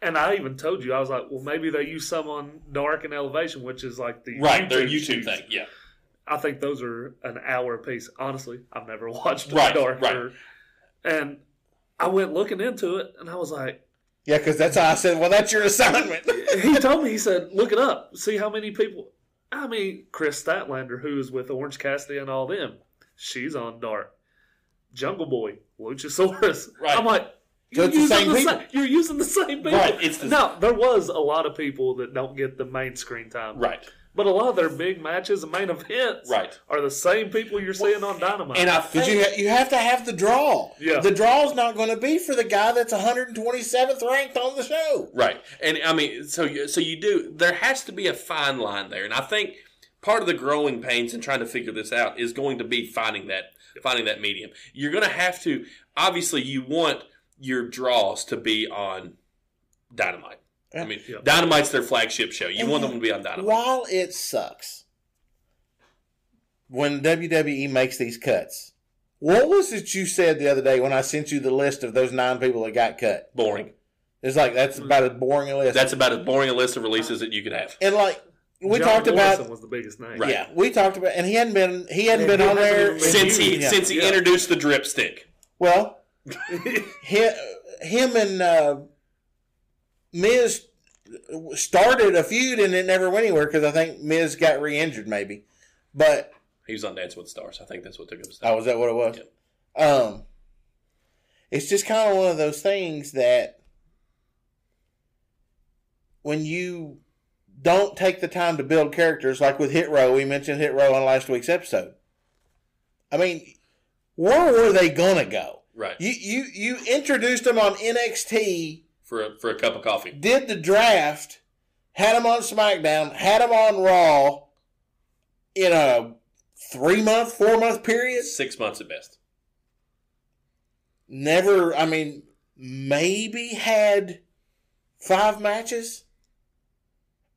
Speaker 3: And I even told you, I was like, well, maybe they use some on Dark and Elevation, which is like the
Speaker 2: Right. Their YouTube
Speaker 3: shoots.
Speaker 2: thing. Yeah.
Speaker 3: I think those are an hour piece. Honestly, I've never watched
Speaker 2: Right,
Speaker 3: Dark.
Speaker 2: right.
Speaker 3: Or, and I went looking into it, and I was like,
Speaker 1: Yeah, because that's how I said. Well, that's your assignment.
Speaker 3: he told me, he said, look it up, see how many people. I mean, Kris Statlander, who is with Orange Cassidy and all them, she's on Dark. Jungle Boy, Luchasaurus.
Speaker 2: Right.
Speaker 3: I'm like, you're
Speaker 1: using the same
Speaker 3: the
Speaker 1: people.
Speaker 3: you're using the same people.
Speaker 2: Right, it's the-
Speaker 3: now, there was a lot of people that don't get the main screen time.
Speaker 2: Right.
Speaker 3: But a lot of their big matches and main events
Speaker 2: Right.
Speaker 3: are the same people you're seeing on Dynamite.
Speaker 2: And I think
Speaker 1: you ha- you have to have the draw.
Speaker 3: Yeah.
Speaker 1: The draw's not going to be for the guy that's 127th ranked on the show.
Speaker 2: Right, and I mean, so you- so you do. There has to be a fine line there, and I think part of the growing pains and trying to figure this out is going to be finding that finding that medium. You're going to have to. Obviously, you want your draws to be on Dynamite. I mean,
Speaker 3: Yeah.
Speaker 2: Dynamite's their flagship show. You
Speaker 1: And
Speaker 2: want them to be on Dynamite.
Speaker 1: While it sucks when WWE makes these cuts, what was it you said the other day when I sent you the list of those nine people that got cut?
Speaker 2: Boring.
Speaker 1: It's like that's about as boring a list.
Speaker 2: That's about as boring a list of releases that you could have.
Speaker 1: and like we
Speaker 3: John
Speaker 1: talked
Speaker 3: Morrison
Speaker 1: about.
Speaker 3: was the biggest name.
Speaker 2: Right.
Speaker 1: Yeah, we talked about, and he hadn't been he hadn't
Speaker 3: And
Speaker 1: been
Speaker 3: he
Speaker 1: on there
Speaker 3: been
Speaker 2: Since he
Speaker 1: yeah.
Speaker 2: since he
Speaker 3: Yeah.
Speaker 2: introduced the drip stick.
Speaker 1: Well, him, him and uh, Miz started a feud and it never went anywhere because I think Miz got re-injured maybe. But
Speaker 2: He was on Dance with Stars. I think that's what took him.
Speaker 1: oh, was that what it was? Um, it's just kind of one of those things that when you don't take the time to build characters, like with Hit Row, we mentioned Hit Row on last week's episode. I mean, where were they gonna go?
Speaker 2: Right.
Speaker 1: You you you introduced them on NXT,
Speaker 2: For a, for a cup of coffee.
Speaker 1: did the draft, had them on SmackDown, had them on Raw in a three month, four month period.
Speaker 2: Six months at best.
Speaker 1: Never, I mean, maybe had five matches.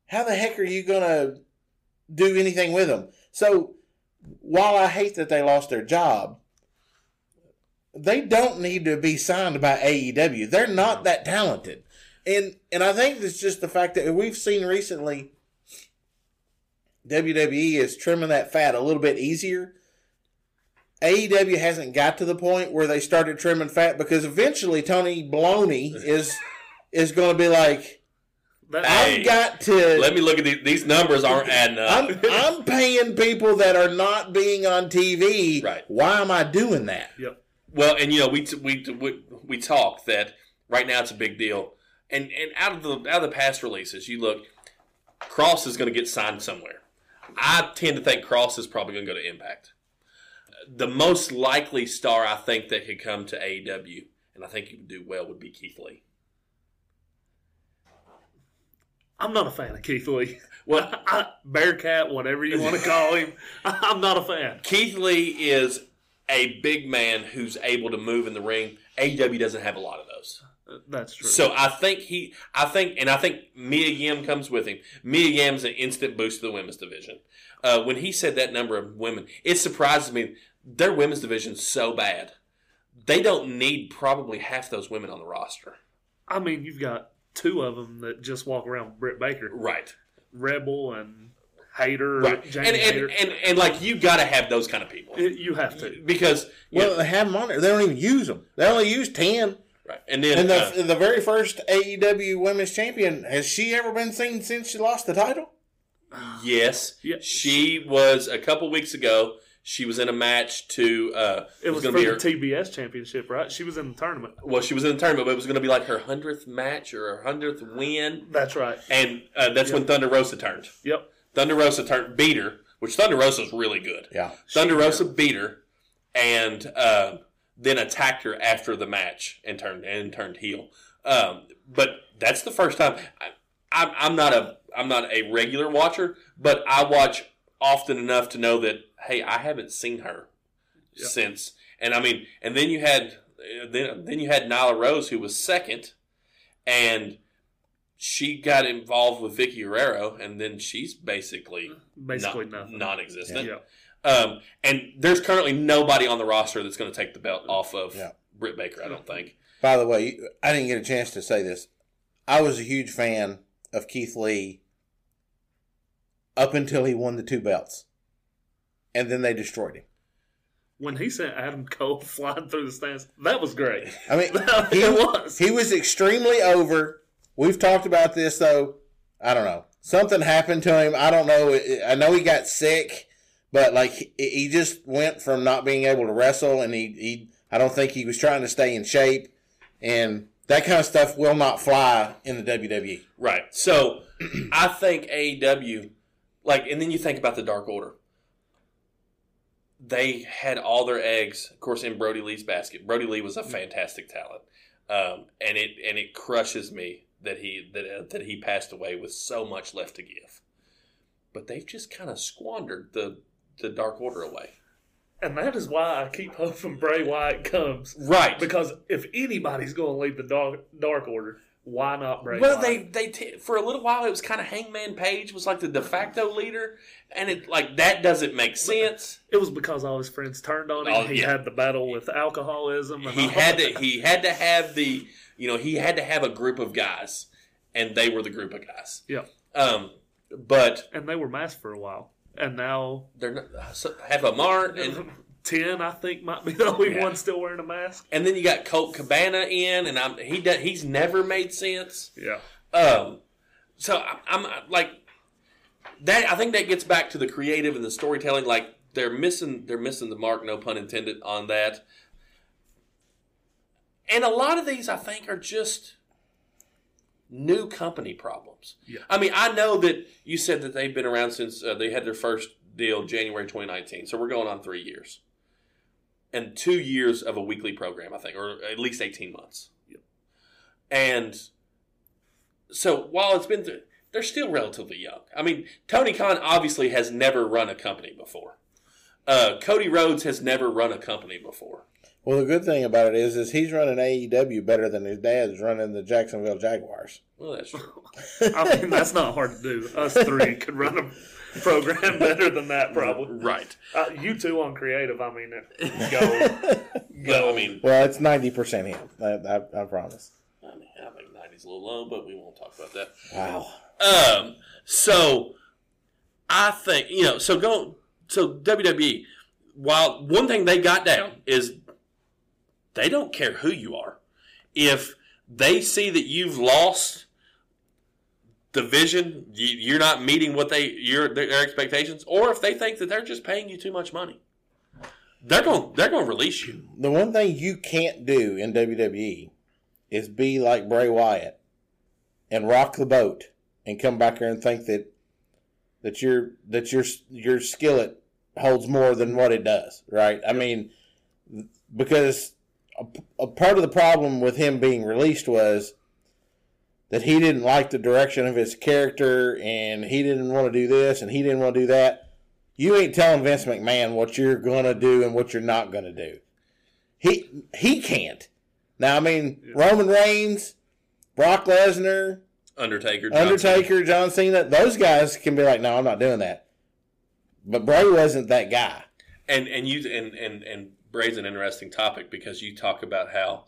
Speaker 1: How the heck are you gonna do anything with them? So, while I hate that they lost their job, they don't need to be signed by AEW. They're not that talented. And and I think it's just the fact that we've seen recently WWE is trimming that fat a little bit easier. AEW hasn't got to the point where they started trimming fat because eventually Tony Baloney is is going to be like,
Speaker 2: Hey.
Speaker 1: I've got to.
Speaker 2: Let me look at these. These numbers aren't adding up.
Speaker 1: I'm I'm paying people that are not being on TV.
Speaker 2: Right.
Speaker 1: Why am I doing that?
Speaker 3: Yep.
Speaker 2: Well, and you know, we we we, we talk that right now it's a big deal, and and out of the out of the past releases, you look, Kross is going to get signed somewhere. I tend to think Kross is probably going to go to Impact. The most likely star I think that could come to AEW, and I think he would do well, would be Keith Lee.
Speaker 3: I'm not a fan of Keith Lee.
Speaker 2: Well,
Speaker 3: I, Bearcat, whatever you want to call him, I'm not a fan.
Speaker 2: Keith Lee is a big man who's able to move in the ring. AEW doesn't have a lot of those.
Speaker 3: That's true.
Speaker 2: So I think he, I think, and I think Mia Yim comes with him. Mia Yim's an instant boost to the women's division. Uh, when he said that number of women, it surprises me. Their women's division's so bad. They don't need probably half those women on the roster.
Speaker 3: I mean, you've got two of them that just walk around Britt Baker,
Speaker 2: Right.
Speaker 3: Rebel and Hayter,
Speaker 2: Right.
Speaker 3: Jamie
Speaker 2: And, and, and, and, like, you got to have those kind of people.
Speaker 3: It- you have to.
Speaker 2: Because,
Speaker 1: Well,
Speaker 2: know,
Speaker 1: they have them on there. They don't even use them. They only use ten.
Speaker 2: right. And then,
Speaker 1: And
Speaker 2: uh,
Speaker 1: the the very first AEW Women's Champion has she ever been seen since she lost the title?
Speaker 2: yes,
Speaker 3: Yeah.
Speaker 2: she was a couple weeks ago. She was in a match to. Uh,
Speaker 3: It was
Speaker 2: gonna
Speaker 3: for
Speaker 2: be
Speaker 3: the TBS championship, right? She was in the tournament.
Speaker 2: well, she was in the tournament, but it was going to be like her hundredth match or her hundredth win,
Speaker 3: That's right.
Speaker 2: and uh, that's when Thunder Rosa turned.
Speaker 3: Yep.
Speaker 2: Thunder Rosa turned beat her, which Thunder Rosa's really good.
Speaker 1: Yeah.
Speaker 2: Thunder Rosa beat her, and uh, then attacked her after the match and turned and turned heel. Um, but that's the first time. I, I'm, I'm not a I'm not a regular watcher, but I watch often enough to know that hey, I haven't seen her
Speaker 3: Yeah.
Speaker 2: since. And I mean, and then you had uh, then then you had Nyla Rose who was second, and she got involved with Vickie Guerrero, and then she's basically
Speaker 3: Basically
Speaker 2: non-
Speaker 3: nothing.
Speaker 2: non-existent.
Speaker 3: Yeah.
Speaker 2: Um, and there's currently nobody on the roster that's going to take the belt off of
Speaker 1: Yeah.
Speaker 2: Britt Baker. I don't think.
Speaker 1: By the way, I didn't get a chance to say this. I was a huge fan of Keith Lee up until he won the two belts, and then they destroyed him.
Speaker 3: When he sent Adam Cole flying through the stands, that was great.
Speaker 1: I mean, he
Speaker 3: was.
Speaker 1: He was extremely over. We've talked about this though. I don't know. Something happened to him. I don't know. I know he got sick, but like he, just went from not being able to wrestle, and he, he I don't think he was trying to stay in shape, and that kind of stuff will not fly in the. WWE.
Speaker 2: Right. So I think AEW, like, and then you think about the Dark Order. They had all their eggs, of course, in Brodie Lee's basket. Brodie Lee was a fantastic talent, um, and it and it crushes me that he that uh, that he passed away with so much left to give. But they've just kind of squandered the the Dark Order away.
Speaker 3: And that is why I keep hoping Bray Wyatt comes.
Speaker 2: Right.
Speaker 3: Because if anybody's going to lead the Dark, dark Order, why not Bray
Speaker 2: Well,
Speaker 3: Wyatt?
Speaker 2: they they t- for a little while it was kind of Hangman Page was like the de facto leader, and it like that doesn't make sense.
Speaker 3: It was because all his friends turned on him.
Speaker 2: Oh,
Speaker 3: he
Speaker 2: yeah.
Speaker 3: had the battle with alcoholism. And
Speaker 2: He had to he had to have the you know he had to have a group of guys, and they were the group of guys.
Speaker 3: Yeah.
Speaker 2: Um, but
Speaker 3: And they were masked for a while. And now
Speaker 2: they're not, so have a Mart and
Speaker 3: 10, I think, might be the only
Speaker 2: Yeah.
Speaker 3: one still wearing a mask.
Speaker 2: and then you got Colt Cabana in, and I'm he does, he's never made sense.
Speaker 3: Yeah.
Speaker 2: Um, so I- I'm like that. I think that gets back to the creative and the storytelling. Like they're missing, they're missing the mark. No pun intended on that. And a lot of these, I think, are just new company problems.
Speaker 3: Yeah.
Speaker 2: I mean, I know that you said that they've been around since uh, they had their first deal January 2019. So we're going on three years. And two years of a weekly program, I think, or at least 18 months.
Speaker 3: Yep.
Speaker 2: And so while it's been, th- they're still relatively young. I mean, Tony Khan obviously has never run a company before. Uh, Cody Rhodes has never run a company before.
Speaker 1: Well, the good thing about it is, is he's running AEW better than his dad's running the Jacksonville Jaguars.
Speaker 2: Well, that's true.
Speaker 3: I mean, that's not hard to do. Us three could run a program better than that, probably.
Speaker 2: right.
Speaker 3: Uh, you two on creative, I mean, go.
Speaker 2: Go. I mean,
Speaker 1: Well, it's ninety percent him. I, I, I promise.
Speaker 2: I mean, I think 90's a little low, but we won't talk about that.
Speaker 1: Wow.
Speaker 2: Um, so I think you know. So go. So WWE. While one thing they got down is they don't care who you are. If they see that you've lost the vision, you, you're not meeting what they your their expectations, or if they think that they're just paying you too much money, they're going they're going to release you.
Speaker 1: The one thing you can't do in WWE is be like Bray Wyatt and rock the boat and come back here and think that that your that your your skillet holds more than what it does, right? I mean, because a, a part of the problem with him being released was that he didn't like the direction of his character and he didn't want to do this and he didn't want to do that. You ain't telling Vince McMahon what you're gonna do and what you're not gonna do. He he can't. Now, I mean, Roman Reigns, Brock Lesnar,
Speaker 2: Undertaker, John
Speaker 1: Undertaker, John Cena, those guys can be like, no, I'm not doing that. But Bray wasn't that guy.
Speaker 2: and and you and and and Bray's an interesting topic because you talk about how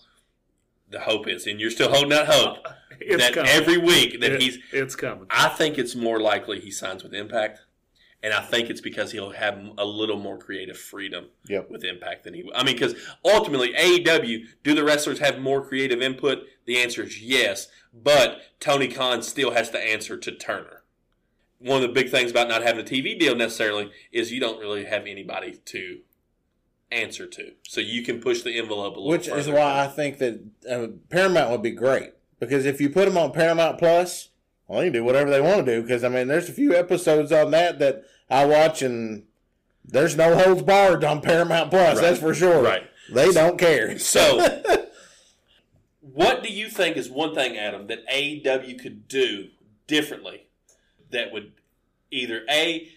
Speaker 2: the hope is, and you're still holding out hope
Speaker 3: It's
Speaker 2: that
Speaker 3: coming.
Speaker 2: every week that
Speaker 3: It-
Speaker 2: he's.
Speaker 3: it's coming.
Speaker 2: I think it's more likely he signs with Impact, and I think it's because he'll have a little more creative freedom
Speaker 1: Yep.
Speaker 2: with Impact than he. I mean, because ultimately AEW, do the wrestlers have more creative input? The answer is yes, but Tony Khan still has to answer to Turner. One of the big things about not having a TV deal necessarily is you don't really have anybody to answer to, so you can push the envelope a little.
Speaker 1: Which is why I think that uh, Paramount would be great. Because if you put them on Paramount Plus, well, they can do whatever they want to do. Because, I mean, there's a few episodes on that that I watch, and there's no holds barred on Paramount Plus.
Speaker 2: Right.
Speaker 1: That's for sure.
Speaker 2: Right.
Speaker 1: They don't care.
Speaker 2: So, what do you think is one thing, Adam, that AEW could do differently that would either A,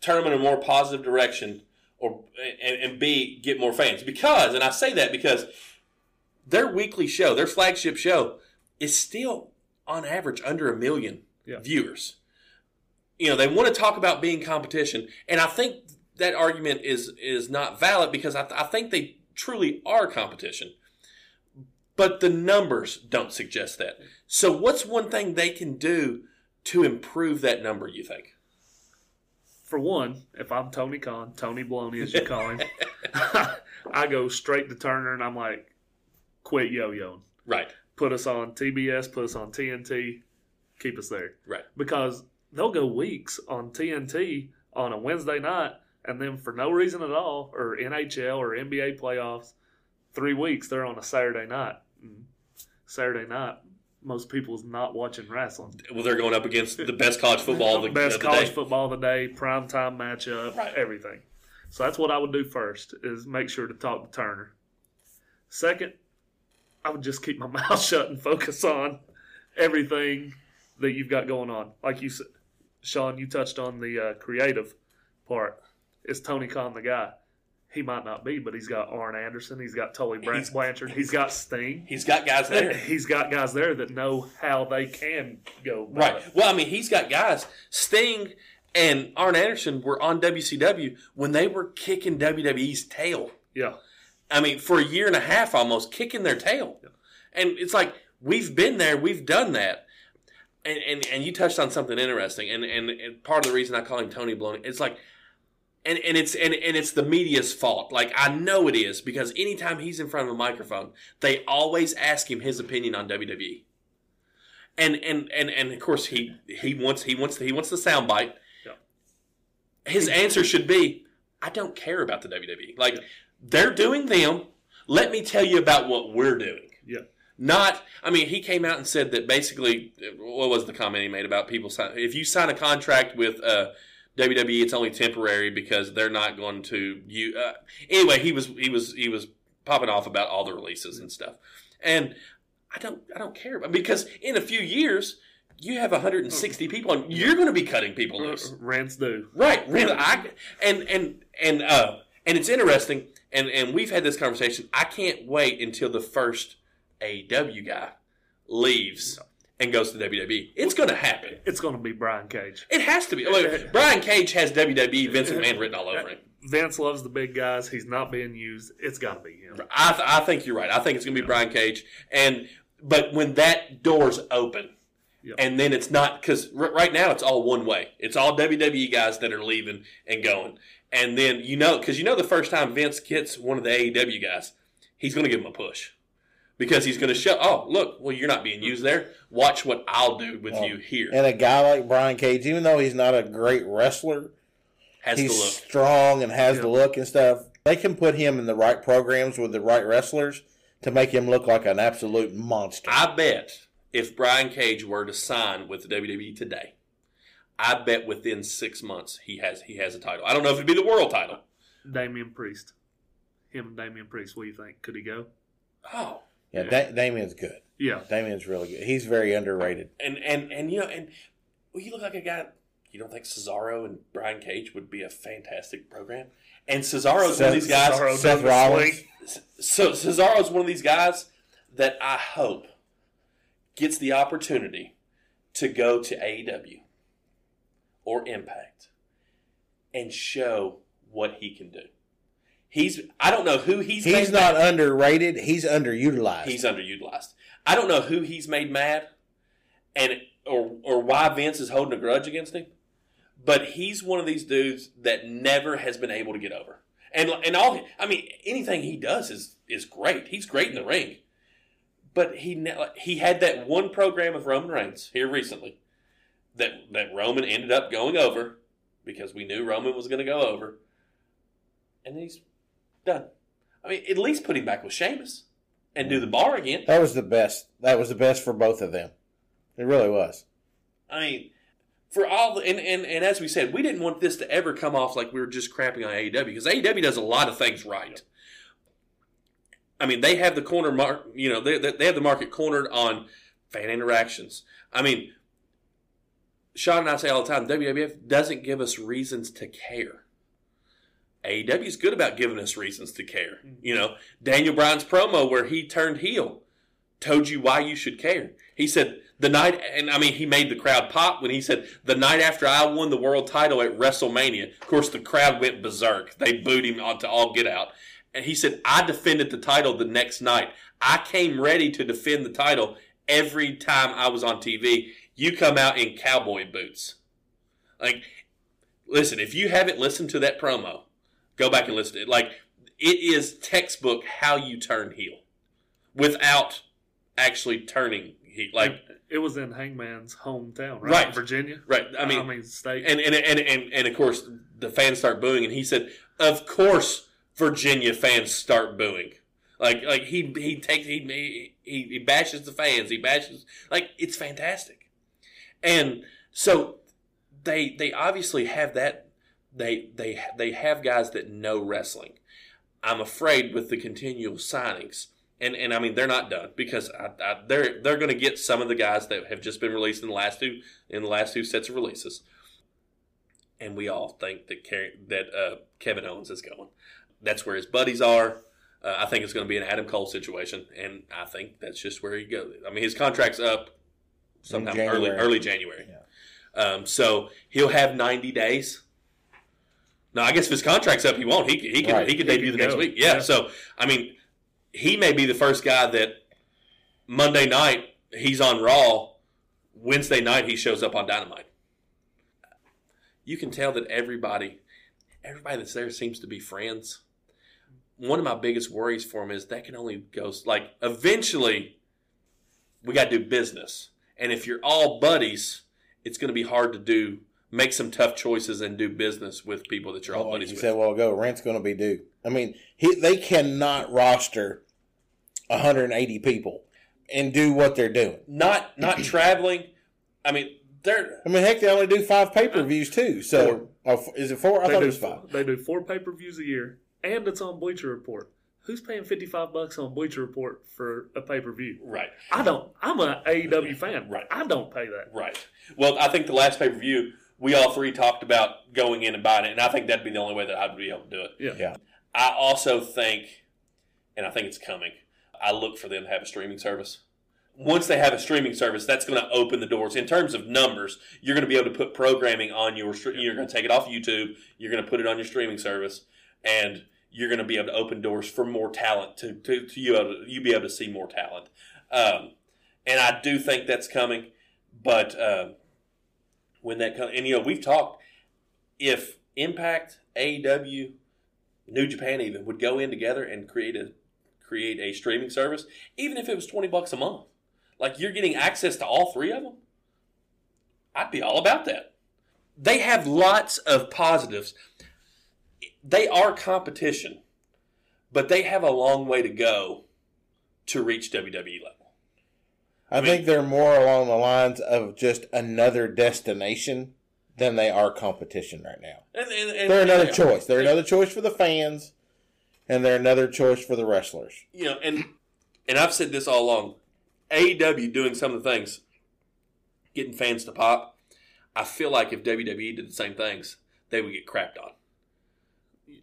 Speaker 2: turn them in a more positive direction, or and, and B, get more fans? Because, and I say that because their weekly show, their flagship show, is still on average under a million
Speaker 3: Yeah.
Speaker 2: viewers. You know, they want to talk about being competition, and I think that argument is is not valid because I, I think they truly are competition, but the numbers don't suggest that. So, what's one thing they can do to improve that number? You think?
Speaker 3: For one, if I'm Tony Khan, Tony Baloney as you call him, I go straight to Turner and I'm like, quit yo-yoing.
Speaker 2: Right,
Speaker 3: Put us on TBS, put us on TNT, keep us there.
Speaker 2: right,
Speaker 3: Because they'll go weeks on TNT on a Wednesday night, and then for no reason at all, or NHL or NBA playoffs, three weeks they're on a Saturday night. Mm-hmm. Saturday night, most people's not watching wrestling.
Speaker 2: Well, they're going up against the best college football of the,
Speaker 3: best
Speaker 2: of the
Speaker 3: college
Speaker 2: day.
Speaker 3: football of the day, prime time matchup,
Speaker 2: Right.
Speaker 3: everything. So that's what I would do first is make sure to talk to Turner. Second, I would just keep my mouth shut and focus on everything that you've got going on. Like you said, Sean, you touched on the uh, creative part. Is Tony Khan the guy? He might not be, but he's got Arn Anderson. He's got Tully Bran-
Speaker 2: He's-
Speaker 3: Blanchard. He's got Sting.
Speaker 2: He's got guys there.
Speaker 3: He's got guys there that know how they can go.
Speaker 2: Right.
Speaker 3: it.
Speaker 2: Well, I mean, he's got guys. Sting and Arn Anderson were on WCW when they were kicking WWE's tail.
Speaker 3: Yeah.
Speaker 2: I mean, for a year and a half almost, kicking their tail. And it's like, we've been there, we've done that. And, and, and you touched on something interesting, and, and, and part of the reason I call him Tony Baloney, it's like, and, and it's and, and it's the media's fault. Like I know it is because anytime he's in front of a microphone, they always ask him his opinion on WWE. And and and and of course he he wants he wants he wants the soundbite.
Speaker 3: Yeah.
Speaker 2: His answer should be, I don't care about the WWE. Like they're doing them. Let me tell you about what we're doing.
Speaker 3: Yeah.
Speaker 2: Not, I mean, he came out and said that basically, what was the comment he made about people sign? If you sign a contract with uh, WWE, it's only temporary because they're not going to you. Uh, anyway, he was he was he was popping off about all the releases and stuff, and I don't I don't care about because in a few years you have 160 people and you're going to be cutting people loose.
Speaker 3: Rants do.
Speaker 2: Right, really. I, and and and uh, and it's interesting, and and we've had this conversation. I can't wait until the first AEW guy leaves and goes to WWE. It's going to happen.
Speaker 3: It's going to be Brian Cage.
Speaker 2: It has to be. Brian Cage has WWE Vince McMahon written all over him.
Speaker 3: Vince loves the big guys. He's not being used. It's got to be him.
Speaker 2: I, th- I think you're right. I think it's going to be Brian Cage. And but when that door's open,
Speaker 3: Yep.
Speaker 2: and then it's not because r- right now it's all one way. It's all WWE guys that are leaving and going. And then you know because you know the first time Vince gets one of the AEW guys, he's going to give him a push because he's going to show. Oh, look, well you're not being hmm. used there. Watch what I'll do with
Speaker 1: Well,
Speaker 2: you here.
Speaker 1: And a guy like Brian Cage, even though he's not a great wrestler,
Speaker 2: Has
Speaker 1: he's
Speaker 2: to look.
Speaker 1: strong and has the look and stuff. They can put him in the right programs with the right wrestlers to make him look like an absolute monster.
Speaker 2: I bet if Brian Cage were to sign with the WWE today, I bet within six months he has he has a title. I don't know if it'd be the world title.
Speaker 3: Damian Priest. Him and Damian Priest. What do you think? Could he go?
Speaker 2: Oh,
Speaker 1: yeah, da- Damian's good.
Speaker 3: Yeah.
Speaker 1: Damian's really good. He's very underrated.
Speaker 2: and and and you know, and well, you look like a guy. You don't think Cesaro and Brian Cage would be a fantastic program? And Cesaro's one of these guys.
Speaker 3: Cesaro
Speaker 1: Seth Rollins.
Speaker 2: So Cesaro's one of these guys that I hope gets the opportunity to go to AEW or Impact and show what he can do. He's I don't know who he's
Speaker 1: He's not
Speaker 2: mad.
Speaker 1: underrated. He's underutilized.
Speaker 2: he's underutilized. I don't know who he's made mad and or or why Vince is holding a grudge against him. But he's one of these dudes that never has been able to get over. And and all I mean anything he does is is great. He's great in the ring. But he he had that one program of Roman Reigns here recently that that Roman ended up going over because we knew Roman was going to go over. And he's done. I mean, at least put him back with Sheamus and do the bar again.
Speaker 1: that was the best. That was the best for both of them. It really was.
Speaker 2: I mean, for all the, and, and, and as we said, we didn't want this to ever come off like we were just crapping on AEW because AEW does a lot of things right. I mean, they have the corner mark, you know, they, they they have the market cornered on fan interactions. I mean, Sean and I say all the time, WWF doesn't give us reasons to care. AEW is good about giving us reasons to care. Mm-hmm. You know, Daniel Bryan's promo where he turned heel told you why you should care. He said the night, and I mean, he made the crowd pop when he said the night after I won the world title at WrestleMania. Of course, the crowd went berserk. They booed him on to all get out. And he said, I defended the title the next night. I came ready to defend the title every time I was on TV. You come out in cowboy boots. Like, listen, if you haven't listened to that promo, go back and listen to it. Like, it is textbook how you turn heel without actually turning heel. Like,
Speaker 3: it was in Hangman's hometown, right?
Speaker 2: Right.
Speaker 3: Virginia.
Speaker 2: right. I mean,
Speaker 3: I mean, state.
Speaker 2: and, and, and, and, and of course, the fans start booing, and he said, Of course, Virginia fans start booing. Like, like he he takes he, he he bashes the fans. He bashes like it's fantastic, and so they they obviously have that they they they have guys that know wrestling. I'm afraid with the continual signings, and and I mean they're not done because I, I, they're they're going to get some of the guys that have just been released in the last two in the last two sets of releases, and we all think that Car- that uh, Kevin Owens is going. That's where his buddies are. Uh, I think it's going to be an Adam Cole situation, and I think that's just where he goes. I mean, his contract's up sometime early
Speaker 1: January.
Speaker 2: early January. Um, so he'll have 90 days. No, I guess if his contract's up, he won't. He, he can
Speaker 1: Right.
Speaker 2: he can
Speaker 3: He
Speaker 2: debut
Speaker 3: can
Speaker 2: the next
Speaker 3: go.
Speaker 2: week. Yeah,
Speaker 3: Yeah.
Speaker 2: So I mean, he may be the first guy that Monday night he's on Raw. Wednesday night he shows up on Dynamite. You can tell that everybody, everybody that's there seems to be friends. One of my biggest worries for him is that can only go like eventually. We got to do business, and if you're all buddies, it's going to be hard to do make some tough choices and do business with people that you're all
Speaker 1: Like
Speaker 2: buddies
Speaker 1: you
Speaker 2: with.
Speaker 1: said a while ago, rent's going to be due. I mean, he, they cannot roster 180 people and do what they're doing.
Speaker 2: not not traveling. I mean, they're
Speaker 1: I mean, heck, they only do five pay per views too. So, oh, is it four? I
Speaker 3: they
Speaker 1: thought
Speaker 3: do
Speaker 1: it was five.
Speaker 3: they do four pay per views a year, and it's on Bleacher Report. Who's paying fifty five bucks on Bleacher Report for a pay per view?
Speaker 2: right,
Speaker 3: I don't. I'm an AEW fan.
Speaker 2: Right.
Speaker 3: I don't pay that.
Speaker 2: right. Well, I think the last pay per view we all three talked about going in and buying it, and I think that'd be the only way that I'd be able to do it.
Speaker 3: Yeah.
Speaker 1: Yeah.
Speaker 2: I also think, and I think it's coming. I look for them to have a streaming service. Once they have a streaming service, that's going to open the doors in terms of numbers. You're going to be able to put programming on your. stre- You're going to take it off YouTube. You're going to put it on your streaming service, and you're going to be able to open doors for more talent to to, to you. Able to, you be able to see more talent, um, and I do think that's coming. But um, when that comes, and you know, we've talked if Impact, AEW, New Japan even would go in together and create a create a streaming service, even if it was twenty bucks a month. Like you're getting access to all three of them. I'd be all about that. They have lots of positives. They are competition, but they have a long way to go to reach WWE level.
Speaker 1: I think they're more along the lines of just another destination than they are competition right now.
Speaker 2: And, and, and-
Speaker 1: They're another
Speaker 2: and-
Speaker 1: choice. They're another choice for the fans, and they're another choice for the wrestlers.
Speaker 2: you know, and and I've said this all along. AEW doing some of the things, getting fans to pop. I feel like if WWE did the same things, they would get crapped on.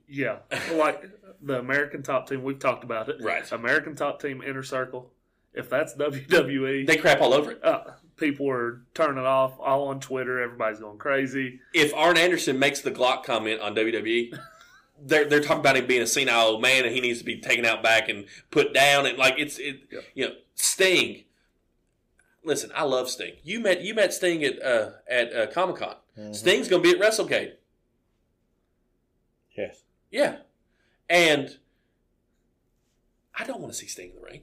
Speaker 3: Yeah, like the American Top Team. We've talked about it.
Speaker 2: Right.
Speaker 3: American Top Team Inner Circle. If that's WWE,
Speaker 2: They crap all over it.
Speaker 3: uh, people are turning off all on Twitter. Everybody's going crazy.
Speaker 2: If Arn Anderson makes the Glock comment on WWE, they're they're talking about him being a senile old man and he needs to be taken out back and put down and like it's it
Speaker 3: Yeah.
Speaker 2: you know Sting. Listen, I love Sting. You met you met Sting at uh, at uh, Comic Con.
Speaker 1: Mhm.
Speaker 2: Sting's gonna be at WrestleCade.
Speaker 1: Yes.
Speaker 2: Yeah, and I don't want to see Sting in the ring.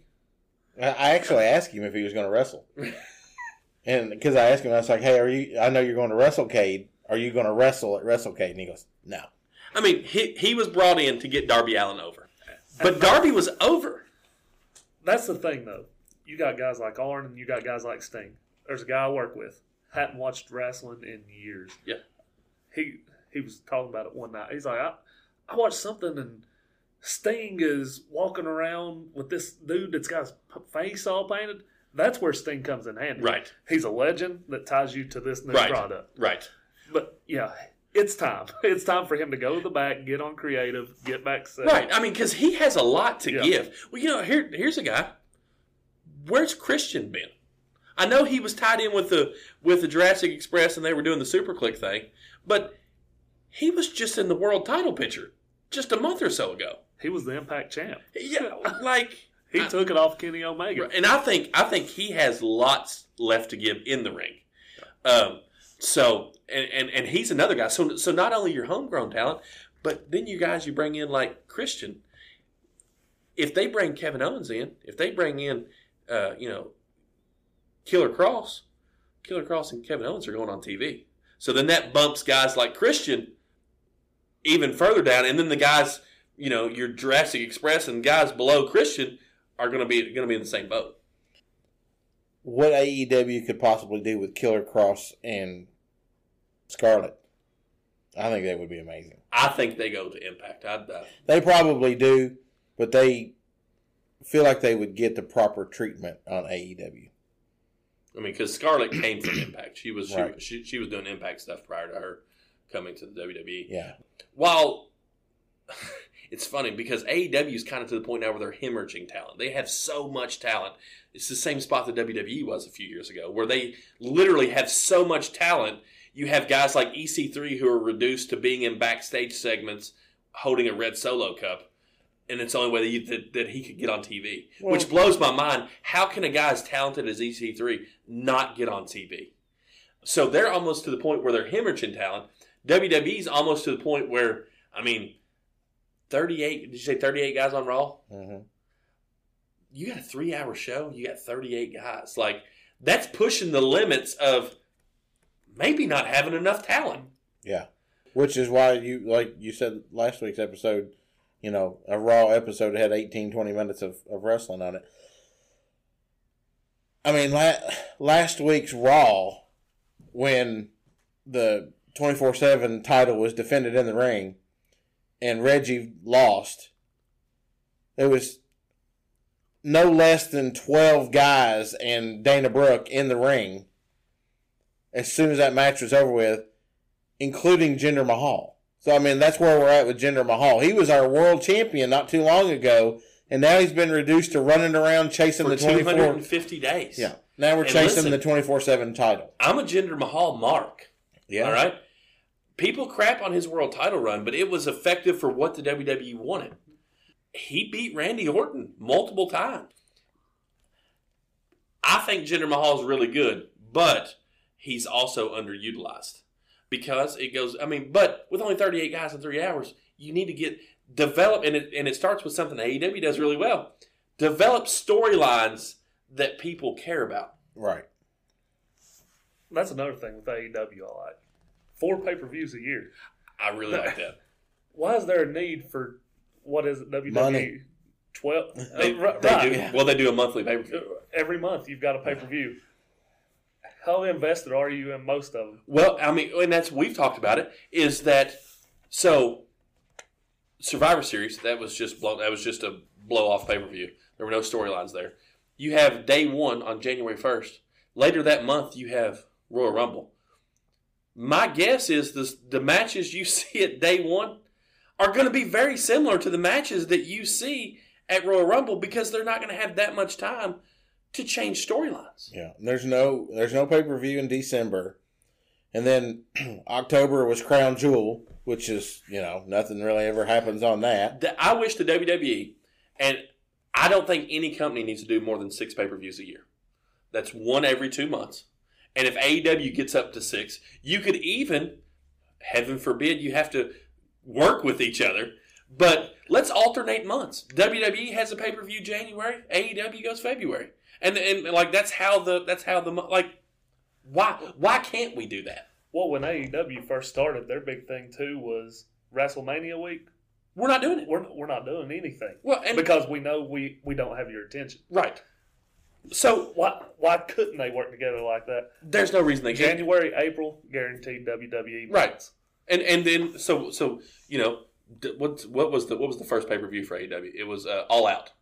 Speaker 1: I I actually asked him if he was going to wrestle, and because I asked him, I was like, "Hey, are you? I know you're going to WrestleCade. Are you going to wrestle at WrestleCade?" And he goes, "No."
Speaker 2: I mean, he he was brought in to get Darby Allin over, but Darby was over.
Speaker 3: That's the thing, though. You got guys like Arn and you got guys like Sting. There's a guy I work with. Hadn't watched wrestling in years.
Speaker 2: Yeah.
Speaker 3: He he was talking about it one night. He's like, I, I watched something and Sting is walking around with this dude that's got his face all painted. That's where Sting comes in handy.
Speaker 2: Right,
Speaker 3: He's a legend that ties you to this new
Speaker 2: Right.
Speaker 3: product.
Speaker 2: right.
Speaker 3: But yeah, it's time. It's time for him to go to the back, get on creative, get back set.
Speaker 2: Right. I mean, because he has a lot to
Speaker 3: Yeah.
Speaker 2: give. Well, you know, here here's a guy. Where's Christian been? I know he was tied in with the with the Jurassic Express and they were doing the Super Click thing, but he was just in the world title picture just a month or so ago.
Speaker 3: He was the Impact champ.
Speaker 2: Yeah, like
Speaker 3: He
Speaker 2: I-
Speaker 3: took it off Kenny Omega.
Speaker 2: and I think I think he has lots left to give in the ring. Um, so and, and and he's another guy. So so not only your homegrown talent, but then you guys you bring in like Christian. If they bring Kevin Owens in, if they bring in, uh, you know, Killer Kross, Killer Kross and Kevin Owens are going on TV. So then that bumps guys like Christian even further down, and then the guys, you know, your Jurassic Express and guys below Christian are going to be going to be in the same boat.
Speaker 1: What AEW could possibly do with Killer Kross and Scarlett, I think that would be amazing.
Speaker 2: I think they go to Impact. I, uh,
Speaker 1: They probably do, but they feel like they would get the proper treatment on AEW.
Speaker 2: I mean, because Scarlett came from Impact. She was
Speaker 1: Right.
Speaker 2: she, she she was doing Impact stuff prior to her coming to the WWE.
Speaker 1: Yeah.
Speaker 2: While it's funny because AEW is kind of to the point now where they're hemorrhaging talent. They have so much talent. It's the same spot that WWE was a few years ago, where they literally have so much talent. You have guys like EC3 who are reduced to being in backstage segments holding a red solo cup, and it's the only way that, you, that, that he could get on TV.
Speaker 1: Well-
Speaker 2: which blows my mind. How can a guy as talented as EC3 not get on TV? So they're almost to the point where they're hemorrhaging talent. WWE's almost to the point where, I mean, 38, did you say 38 guys on Raw?
Speaker 1: hmm
Speaker 2: You got a three hour show, you got 38 guys. Like, that's pushing the limits of maybe not having enough talent.
Speaker 1: Yeah. Which is why you, like you said last week's episode, you know, a Raw episode had 18, 20 minutes of, of wrestling on it. I mean, la- last week's Raw, when the 24 7 title was defended in the ring and Reggie lost, there was no less than 12 guys and Dana Brooke in the ring as soon as that match was over with, including Jinder Mahal. So, I mean, that's where we're at with Jinder Mahal. He was our world champion not too long ago, and now he's been reduced to running around chasing
Speaker 2: For
Speaker 1: the 24.
Speaker 2: 250 days.
Speaker 1: Yeah. Now we're
Speaker 2: And
Speaker 1: chasing
Speaker 2: listen-
Speaker 1: the 24 7 title.
Speaker 2: I'm a Jinder Mahal mark.
Speaker 1: Yeah.
Speaker 2: All right. People crap on his world title run, but it was effective for what the WWE wanted. He beat Randy Orton multiple times. I think Jinder Mahal is really good, but he's also underutilized because it goes. I mean, but with only 38 guys in three hours, you need to get develop, and it and it starts with something AEW does really well. Develop storylines that people care about.
Speaker 1: Right.
Speaker 3: That's another thing with AEW I like. Four pay per views a year.
Speaker 2: I really like that.
Speaker 3: Why is there a need for what is it WWE?
Speaker 1: Money.
Speaker 3: Twelve.
Speaker 2: They,
Speaker 3: uh, right,
Speaker 2: they
Speaker 3: right.
Speaker 2: do well. They do a monthly pay per view.
Speaker 3: Every month you've got a pay per view. How invested are you in most of them?
Speaker 2: Well, I mean, and that's we've talked about it. Is that so? Survivor Series that was just blow, that was just a blow off pay per view. There were no storylines there. You have day one on January first. Later that month, you have Royal Rumble. My guess is the the matches you see at day one are going to be very similar to the matches that you see at Royal Rumble because they're not going to have that much time to change storylines.
Speaker 1: Yeah, there's no there's no pay per view in December, and then October was Crown Jewel, which is you know nothing really ever happens on that.
Speaker 2: I wish the WWE, and I don't think any company needs to do more than six pay per views a year. That's one every two months. And if AEW gets up to six, you could even, heaven forbid, you have to work with each other. But let's alternate months. WWE has a pay per view January. AEW goes February, and and like that's how the that's how the like why why can't we do that?
Speaker 3: Well, when AEW first started, their big thing too was WrestleMania week.
Speaker 2: We're not doing it.
Speaker 3: We're we're not doing anything
Speaker 2: Well, and
Speaker 3: because we know we we don't have your attention.
Speaker 2: right. So
Speaker 3: Why why couldn't they work together like that?
Speaker 2: there's no reason they can't.
Speaker 3: January, April, guaranteed WWE.
Speaker 2: Right.
Speaker 3: months.
Speaker 2: And and then so so you know d- what what was the what was the first pay per view for AEW? It was uh, All Out,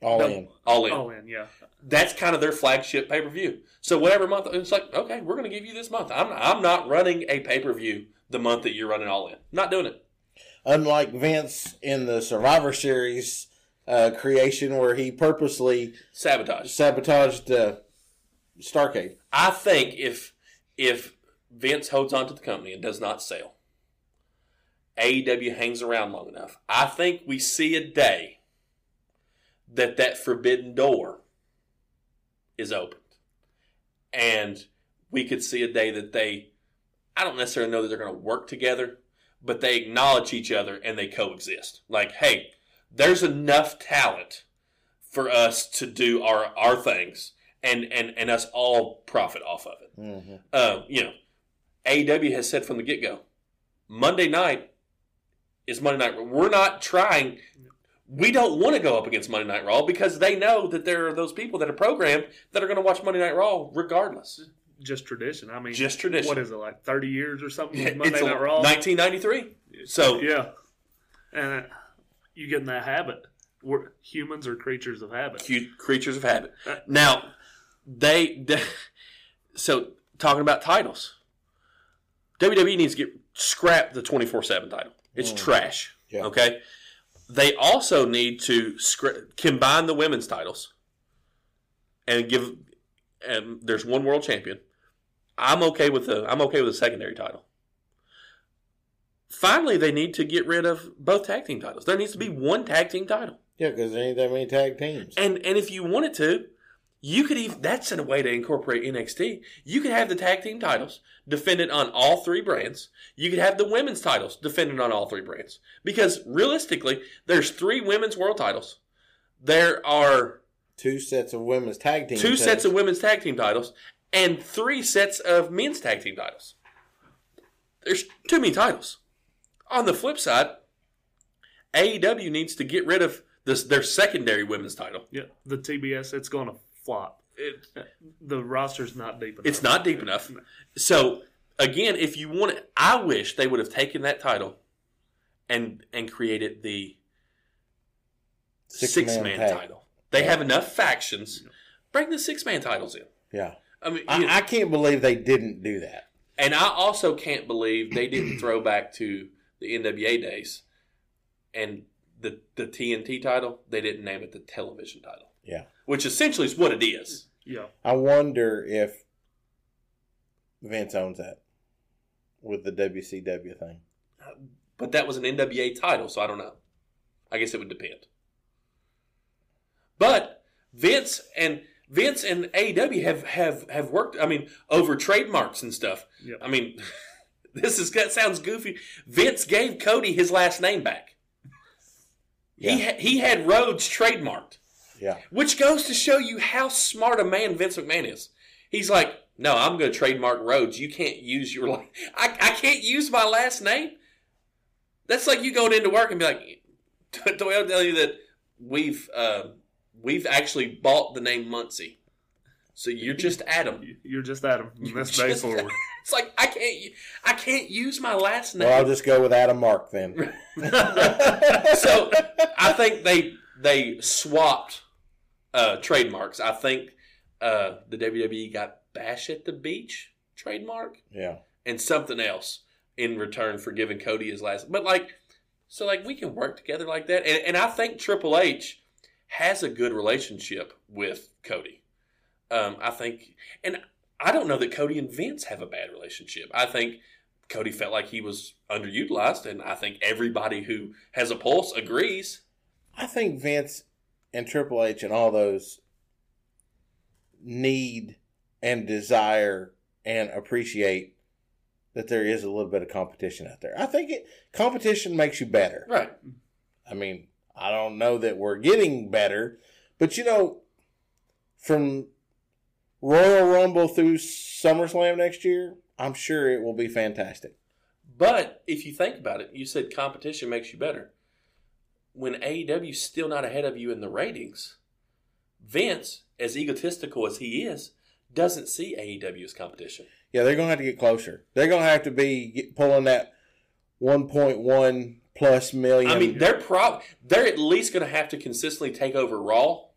Speaker 1: All
Speaker 3: No.
Speaker 1: in.
Speaker 2: All In.
Speaker 3: Oh, and yeah,
Speaker 2: That's kind of their flagship pay per view. So whatever month it's like, okay, we're going to give you this month. I'm I'm not running a pay per view the month that you're running All In. Not doing it.
Speaker 1: Unlike Vince in the Survivor Series uh, creation, where he purposely
Speaker 2: Sabotage.
Speaker 1: sabotaged uh, Starcade.
Speaker 2: I think if if Vince holds on to the company and does not sell, AEW hangs around long enough. I think we see a day that that forbidden door is opened, and we could see a day that they. I don't necessarily know that they're going to work together, but they acknowledge each other and they coexist. Like, hey, there's enough talent for us to do our our things and and and us all profit off of it.
Speaker 1: Mm-hmm.
Speaker 2: Uh, you know, AEW has said from the get go, Monday night is Monday Night. We're not trying. We don't want to go up against Monday Night Raw because they know that there are those people that are programmed that are going to watch Monday Night Raw regardless.
Speaker 3: just tradition. I mean,
Speaker 2: Just tradition.
Speaker 3: What is it like? Thirty years or something? with Monday
Speaker 2: it's
Speaker 3: Night Raw.
Speaker 2: 1993. So
Speaker 3: Yeah, and uh, you get in that habit. We're humans are creatures of habit.
Speaker 2: cute creatures of habit. Now, they, they so talking about titles, WWE needs to get scrap the twenty four seven title. It's
Speaker 1: Mm.
Speaker 2: trash.
Speaker 1: Yeah.
Speaker 2: Okay. They also need to scra- combine the women's titles and give. And there's one world champion. I'm okay with the. I'm okay with a secondary title. Finally, they need to get rid of both tag team titles. There needs to be one tag team title.
Speaker 1: Yeah, because there ain't that many tag teams.
Speaker 2: And and if you wanted to, you could even that's in a way to incorporate NXT. You could have the tag team titles defended on all three brands. You could have the women's titles defended on all three brands. Because realistically, there's three women's world titles. There are
Speaker 1: Two sets of women's tag team.
Speaker 2: two sets of women's tag team titles and three sets of men's tag team titles. There's too many titles. On the flip side, AEW needs to get rid of this their secondary women's title.
Speaker 3: Yeah, the TBS it's going to flop.
Speaker 2: It,
Speaker 3: The roster's not deep enough.
Speaker 2: It's not deep enough. So again, if you want it, I wish they would have taken that title and and created the
Speaker 1: Six
Speaker 2: six,
Speaker 1: man
Speaker 2: man, title. They
Speaker 1: Yeah.
Speaker 2: have enough factions. Bring the six man titles in.
Speaker 1: Yeah,
Speaker 2: I mean, you-
Speaker 1: I, I can't believe they didn't do that.
Speaker 2: and I also can't believe they didn't throw back to the NWA days and the the TNT title. They didn't name it the television title,
Speaker 1: Yeah,
Speaker 2: which essentially is what it is.
Speaker 3: Yeah,
Speaker 1: I wonder if Vince owns that with the WCW thing.
Speaker 2: But that was an NWA title, so I don't know. I guess it would depend. But Vince and Vince and AEW have have have worked. I mean, over trademarks and stuff.
Speaker 3: Yep.
Speaker 2: I mean, this is that sounds goofy. Vince gave Cody his last name back. He
Speaker 1: Yeah.
Speaker 2: ha- he had Rhodes trademarked,
Speaker 1: Yeah,
Speaker 2: which goes to show you how smart a man Vince McMahon is. He's like, no, I'm going to trademark Rhodes. You can't use your I I can't use my last name. That's like you going into work and be like, do I tell you that we've uh, we've actually bought the name Muncie, so you're just Adam.
Speaker 3: you're just Adam from
Speaker 2: You're
Speaker 3: this day forward.
Speaker 2: It's like I can't I can't use my last name.
Speaker 1: well, I'll just go with Adam Mark then.
Speaker 2: so I think they they swapped uh, trademarks. I think uh, the WWE got Bash at the Beach trademark
Speaker 1: yeah,
Speaker 2: and something else in return for giving Cody his last. But like, So like we can work together like that, and, and I think Triple H has a good relationship with Cody. Um, I think, and I don't know that Cody and Vince have a bad relationship. I think Cody felt like he was underutilized, and I think everybody who has a pulse agrees.
Speaker 1: I think Vince and Triple H and all those need and desire and appreciate that there is a little bit of competition out there. I think it competition makes you better.
Speaker 2: Right.
Speaker 1: I mean, I don't know that we're getting better, but you know, from Royal Rumble through SummerSlam next year, I'm sure it will be fantastic.
Speaker 2: But if you think about it, you said competition makes you better. When AEW's still not ahead of you in the ratings, Vince, as egotistical as he is, doesn't see AEW as competition.
Speaker 1: Yeah, they're going to have to get closer. They're going to have to be get, pulling that 1.1 plus million.
Speaker 2: I mean, they're prob they're at least going to have to consistently take over Raw,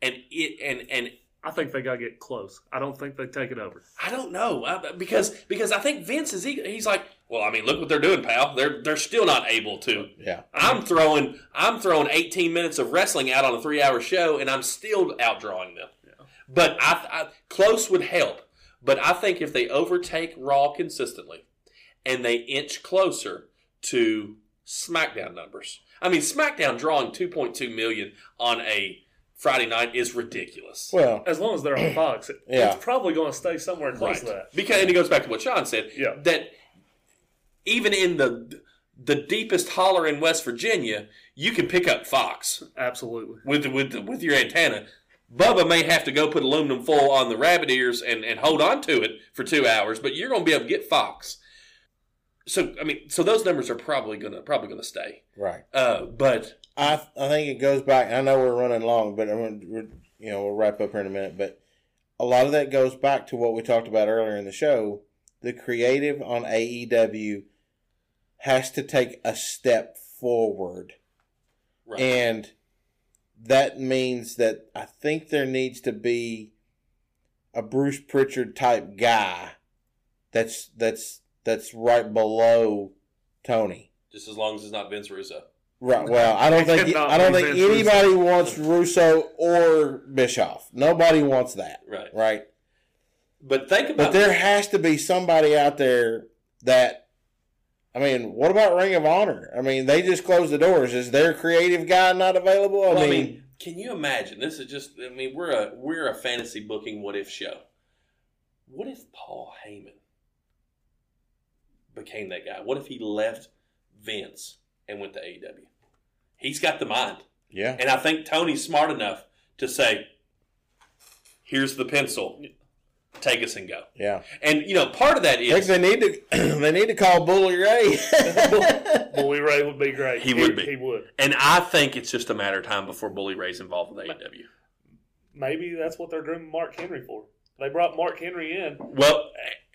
Speaker 2: and it and and
Speaker 3: I think they got to get close. I don't think they take it over.
Speaker 2: I don't know I- because because I think Vince is ego- he's like, well, I mean, look what they're doing, pal. They're they're still not able to.
Speaker 1: yeah,
Speaker 2: I'm throwing I'm throwing 18 minutes of wrestling out on a three hour show, and I'm still outdrawing them. Yeah. But I, I close would help. But I think if they overtake Raw consistently, and they inch closer to SmackDown numbers. I mean, SmackDown drawing 2.2 million on a Friday night is ridiculous.
Speaker 1: well,
Speaker 3: As long as they're on Fox, it,
Speaker 1: Yeah.
Speaker 3: it's probably going to stay somewhere close to that.
Speaker 2: Because and it goes back to what Sean said.
Speaker 3: Yeah.
Speaker 2: That even in the the deepest holler in West Virginia, you can pick up Fox.
Speaker 3: Absolutely.
Speaker 2: with with with your antenna. Bubba may have to go put aluminum foil on the rabbit ears and, and hold on to it for two hours, but you're going to be able to get Fox. So I mean, so those numbers are probably gonna probably gonna stay.
Speaker 1: right.
Speaker 2: Uh, but
Speaker 1: I I think it goes back. I know we're running long, but I'm gonna, we're, you know we'll wrap up here in a minute. But a lot of that goes back to what we talked about earlier in the show. The creative on AEW has to take a step forward,
Speaker 2: right.
Speaker 1: and that means that I think there needs to be a Bruce Pritchard type guy that's that's that's right below Tony.
Speaker 2: just as long as it's not Vince Russo.
Speaker 1: Right. Well, I don't think I don't think
Speaker 3: Vince
Speaker 1: anybody wants Russo or Bischoff. Nobody wants that.
Speaker 2: Right.
Speaker 1: Right.
Speaker 2: But think about.
Speaker 1: But
Speaker 2: about
Speaker 1: there has to be somebody out there that. I mean, what about Ring of Honor? I mean, they just closed the doors. Is their creative guy not available? I
Speaker 2: Well,
Speaker 1: mean,
Speaker 2: can you imagine? This is just. I mean, we're a we're a fantasy booking what if show. What if Paul Heyman became that guy? What if he left Vince and went to AEW? He's got the mind,
Speaker 1: yeah,
Speaker 2: and I think Tony's smart enough to say, "Here's the pencil, take us and go."
Speaker 1: yeah.
Speaker 2: And you know, part of that is
Speaker 1: I think they need to they need to call Bully Ray.
Speaker 3: Bully Ray would be great.
Speaker 2: He would be.
Speaker 3: He would.
Speaker 2: and I think it's just a matter of time before Bully Ray's involved with AEW.
Speaker 3: Maybe that's what they're grooming Mark Henry for. They brought Mark Henry in.
Speaker 2: Well,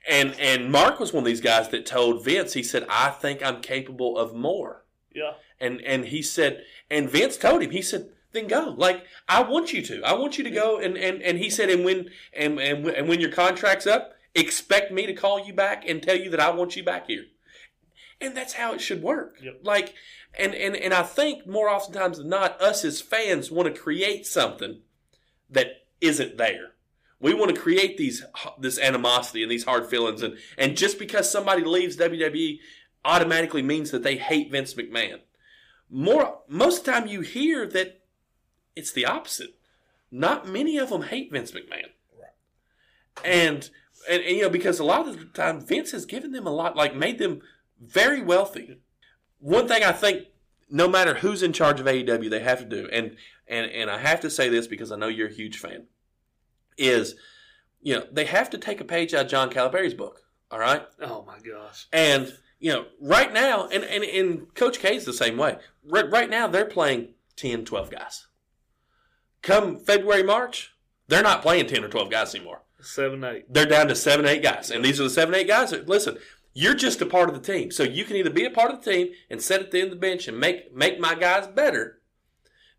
Speaker 2: and and Mark was one of these guys that told Vince. He said, "I think I'm capable of more."
Speaker 3: Yeah.
Speaker 2: And and he said, and Vince told him. He said, "Then go. Like I want you to. I want you to go." And and and he said, "And when and and and when your contract's up, expect me to call you back and tell you that I want you back here." And that's how it should work.
Speaker 3: Yep.
Speaker 2: Like, and and and I think more oftentimes than not, us as fans want to create something that isn't there. We want to create these this animosity and these hard feelings, and and just because somebody leaves WWE automatically means that they hate Vince McMahon. More most of the time, you hear that it's the opposite. Not many of them hate Vince McMahon, and, and and you know because a lot of the time Vince has given them a lot, like made them very wealthy. One thing I think, no matter who's in charge of AEW, they have to do, and and and I have to say this because I know you're a huge fan, is you know they have to take a page out of John Calipari's book. All right,
Speaker 3: Oh my gosh.
Speaker 2: and you know right now, and and, and Coach K is the same way. Right, right now they're playing 10, 12 guys. Come February, March, they're not playing ten or twelve guys anymore
Speaker 3: Seven eight.
Speaker 2: they're down to seven, eight guys. And these are the seven, eight guys that, listen, you're just a part of the team. So you can either be a part of the team and sit at the end of the bench and make, make my guys better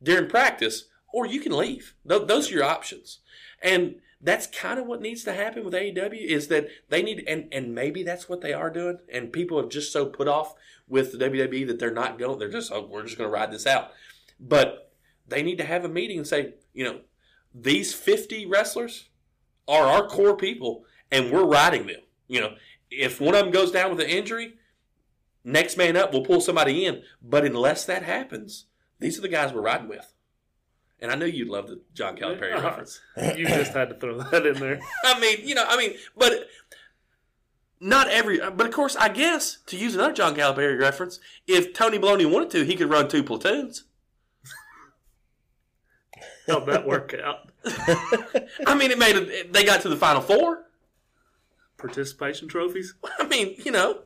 Speaker 2: during practice, or you can leave. Those are your options. And that's kind of what needs to happen with AEW is that they need and and maybe that's what they are doing and people have just so put off with the WWE that they're not going they're just oh, we're just going to ride this out. But they need to have a meeting and say, you know, these 50 wrestlers are our core people and we're riding them. You know, if one of them goes down with an injury, next man up we'll pull somebody in, but unless that happens, these are the guys we're riding with. And I knew you'd love the John Calipari
Speaker 3: Uh-huh.
Speaker 2: reference.
Speaker 3: You just had to throw that in there.
Speaker 2: I mean, you know, I mean, but not every. But of course, I guess to use another John Calipari reference, if Tony Baloney wanted to, he could run two platoons.
Speaker 3: How'd that work out?
Speaker 2: I mean, it made it. They got to the final four.
Speaker 3: Participation trophies?
Speaker 2: I mean, you know,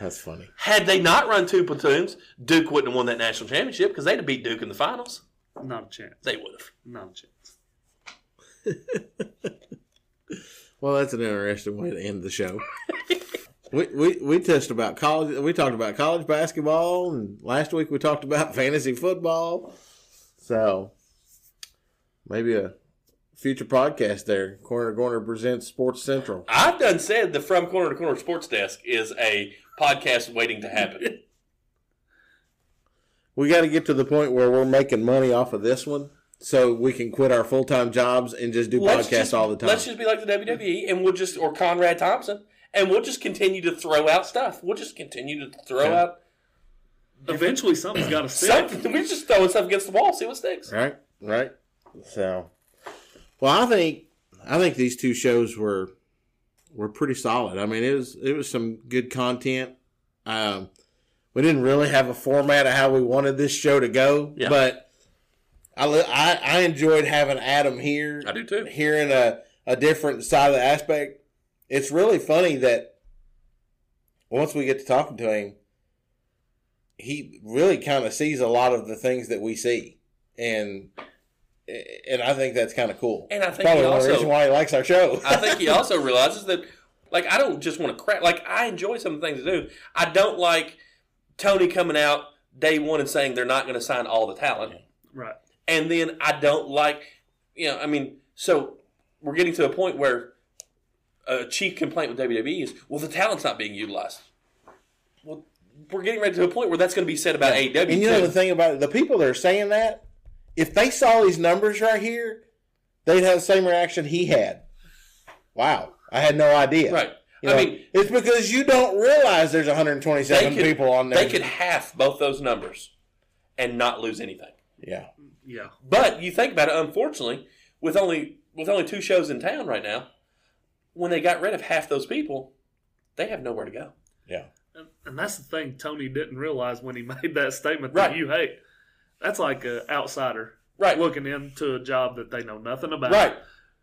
Speaker 1: That's funny.
Speaker 2: had they not run two platoons, Duke wouldn't have won that national championship because they'd have beat Duke in the finals.
Speaker 3: Not a chance.
Speaker 2: They would have.
Speaker 3: Not a chance.
Speaker 1: Well, that's an interesting way to end the show. we, we we touched about college. We talked about college basketball, and last week we talked about fantasy football. So maybe a future podcast there. Corner to Corner presents Sports Central.
Speaker 2: I've done said the From Corner to Corner Sports Desk is a podcast waiting to happen.
Speaker 1: We got to get to the point where we're making money off of this one, so we can quit our full time jobs and just do
Speaker 2: Let's
Speaker 1: podcasts
Speaker 2: just-
Speaker 1: all the time.
Speaker 2: Let's just be like the WWE, and we'll just or Conrad Thompson, and we'll just continue to throw out stuff. We'll just continue to throw
Speaker 1: Okay.
Speaker 2: out
Speaker 3: Eventually, something's got to stick.
Speaker 2: something. We're just throwing stuff against the wall, see what sticks.
Speaker 1: Right, right. So, well, I think I think these two shows were were pretty solid. I mean, it was it was some good content. Um, we didn't really have a format of how we wanted this show to go,
Speaker 2: Yeah.
Speaker 1: but I, I I enjoyed having Adam here,
Speaker 2: I do too.
Speaker 1: hearing a a different side of the aspect. It's really funny that once we get to talking to him, he really kind of sees a lot of the things that we see, and and I think that's kind of cool.
Speaker 2: And I think
Speaker 1: Probably
Speaker 2: he
Speaker 1: one the
Speaker 2: also,
Speaker 1: reasons why he likes our show.
Speaker 2: I think he also realizes that, like, I don't just want to crap. Like, I enjoy some of the things to do. I don't like Tony coming out day one and saying they're not going to sign all the talent.
Speaker 3: Right.
Speaker 2: And then I don't like, you know, I mean, so we're getting to a point where a chief complaint with WWE is, well, the talent's not being utilized. Well, we're getting ready to a point where that's going to be said about AEW.
Speaker 1: and you know
Speaker 2: too.
Speaker 1: the thing about it, the people that are saying that, if they saw these numbers right here, they'd have the same reaction he had. Wow, I had no idea.
Speaker 2: right?
Speaker 1: You
Speaker 2: I mean,
Speaker 1: it's because you don't realize there's 127
Speaker 2: could-
Speaker 1: people on there.
Speaker 2: they could half both those numbers and not lose anything.
Speaker 1: yeah.
Speaker 3: Yeah.
Speaker 2: But you think about it, unfortunately, with only with only two shows in town right now, when they got rid of half those people, they have nowhere to go.
Speaker 1: Yeah.
Speaker 3: And, and that's the thing Tony didn't realize when he made that statement
Speaker 2: Right.
Speaker 3: that you hate. That's like an outsider
Speaker 2: Right.
Speaker 3: looking into a job that they know nothing about.
Speaker 2: Right.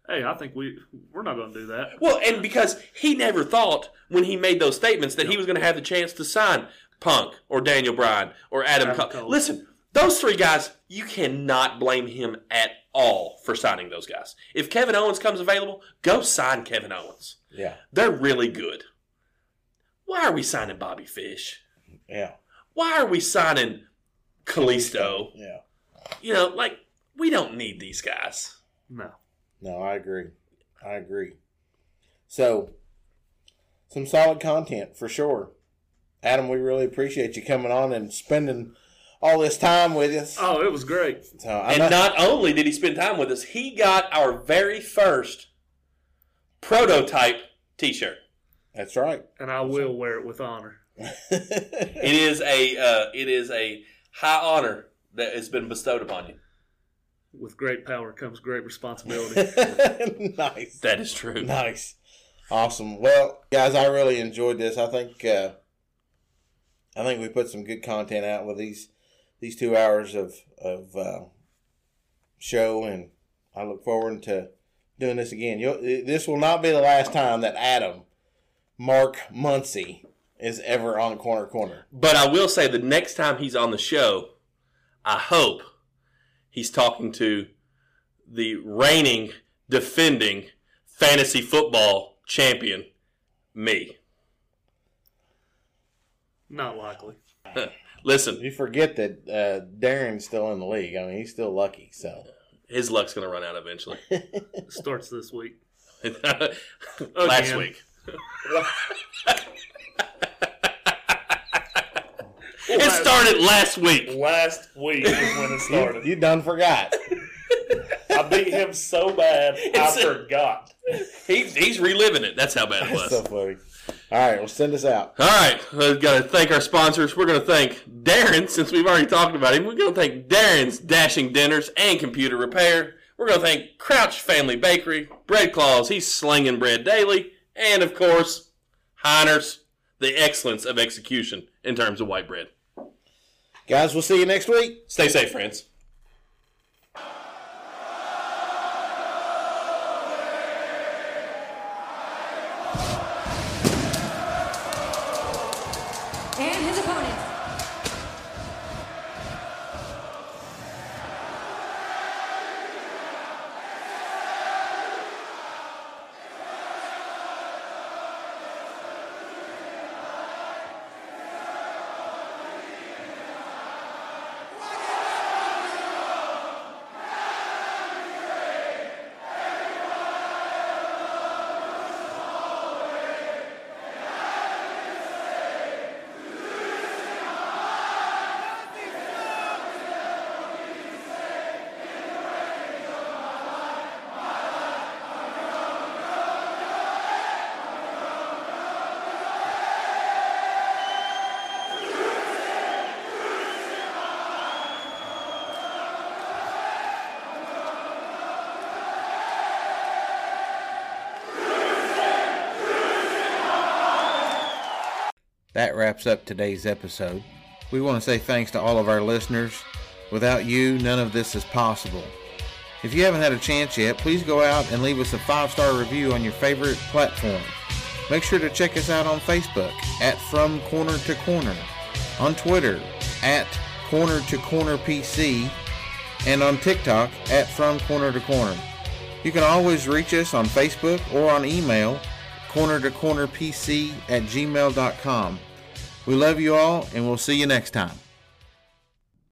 Speaker 3: Hey, I think we we're not going to do that.
Speaker 2: Well, and because he never thought when he made those statements that he was going to have the chance to sign Punk or Daniel Bryan or Adam,
Speaker 3: Adam
Speaker 2: Cole.
Speaker 3: Cole.
Speaker 2: Listen, those three guys, you cannot blame him at all for signing those guys. If Kevin Owens comes available, go sign Kevin Owens.
Speaker 1: Yeah.
Speaker 2: They're really good. Why are we signing Bobby Fish?
Speaker 1: Yeah.
Speaker 2: Why are we signing Kalisto?
Speaker 1: Yeah.
Speaker 2: You know, like we don't need these guys.
Speaker 3: No.
Speaker 1: No, I agree. I agree. So, some solid content for sure. Adam, we really appreciate you coming on and spending all this time with us.
Speaker 3: Oh, it was great.
Speaker 1: So,
Speaker 2: And
Speaker 1: know-
Speaker 2: not only did he spend time with us, he got our very first prototype T-shirt.
Speaker 1: that's right.
Speaker 3: And I will wear it with honor.
Speaker 2: It is a uh, it is a high honor that has been bestowed upon you.
Speaker 3: With great power comes great responsibility.
Speaker 1: nice.
Speaker 2: That is true.
Speaker 1: Nice. Awesome. Well, guys, I really enjoyed this. I think uh, I think we put some good content out with these these two hours of of uh, show, and I look forward to doing this again. You'll, this will not be the last time that Adam Mark Muncie is ever on Corner Corner.
Speaker 2: But I will say the next time he's on the show, I hope he's talking to the reigning, defending fantasy football champion, me.
Speaker 3: not likely.
Speaker 2: Listen,
Speaker 1: You forget that uh, Darren's still in the league. I mean, he's still lucky. So
Speaker 2: His luck's going to run out eventually.
Speaker 3: Starts this week.
Speaker 2: Last week. It started last week.
Speaker 3: Last week is when it
Speaker 1: You,
Speaker 3: started.
Speaker 1: you done forgot.
Speaker 3: I beat him so bad, I
Speaker 2: It's a-
Speaker 3: forgot.
Speaker 2: He's, he's reliving it. That's how bad it was.
Speaker 1: That's so funny. All right, well, send us out.
Speaker 2: All right, we've got to thank our sponsors. We're going to thank Darren, since we've already talked about him. We're going to thank Darren's Dashing Dinners and Computer Repair. We're going to thank Crouch Family Bakery, Bread Claws, he's slinging bread daily, and of course, Heiner's, the excellence of execution in terms of white bread.
Speaker 1: Guys, we'll see you next week.
Speaker 2: Stay safe, friends.
Speaker 1: Wraps up today's episode. We want to say thanks to all of our listeners. Without you, none of this is possible. If you haven't had a chance yet, please go out and leave us a five star review on your favorite platform. Make sure to check us out on Facebook at From Corner to Corner, on Twitter at Corner to Corner PC, and on TikTok at From Corner to Corner. You can always reach us on Facebook or on email, corner to corner PC at gmail.com. We love you all, and we'll see you next time.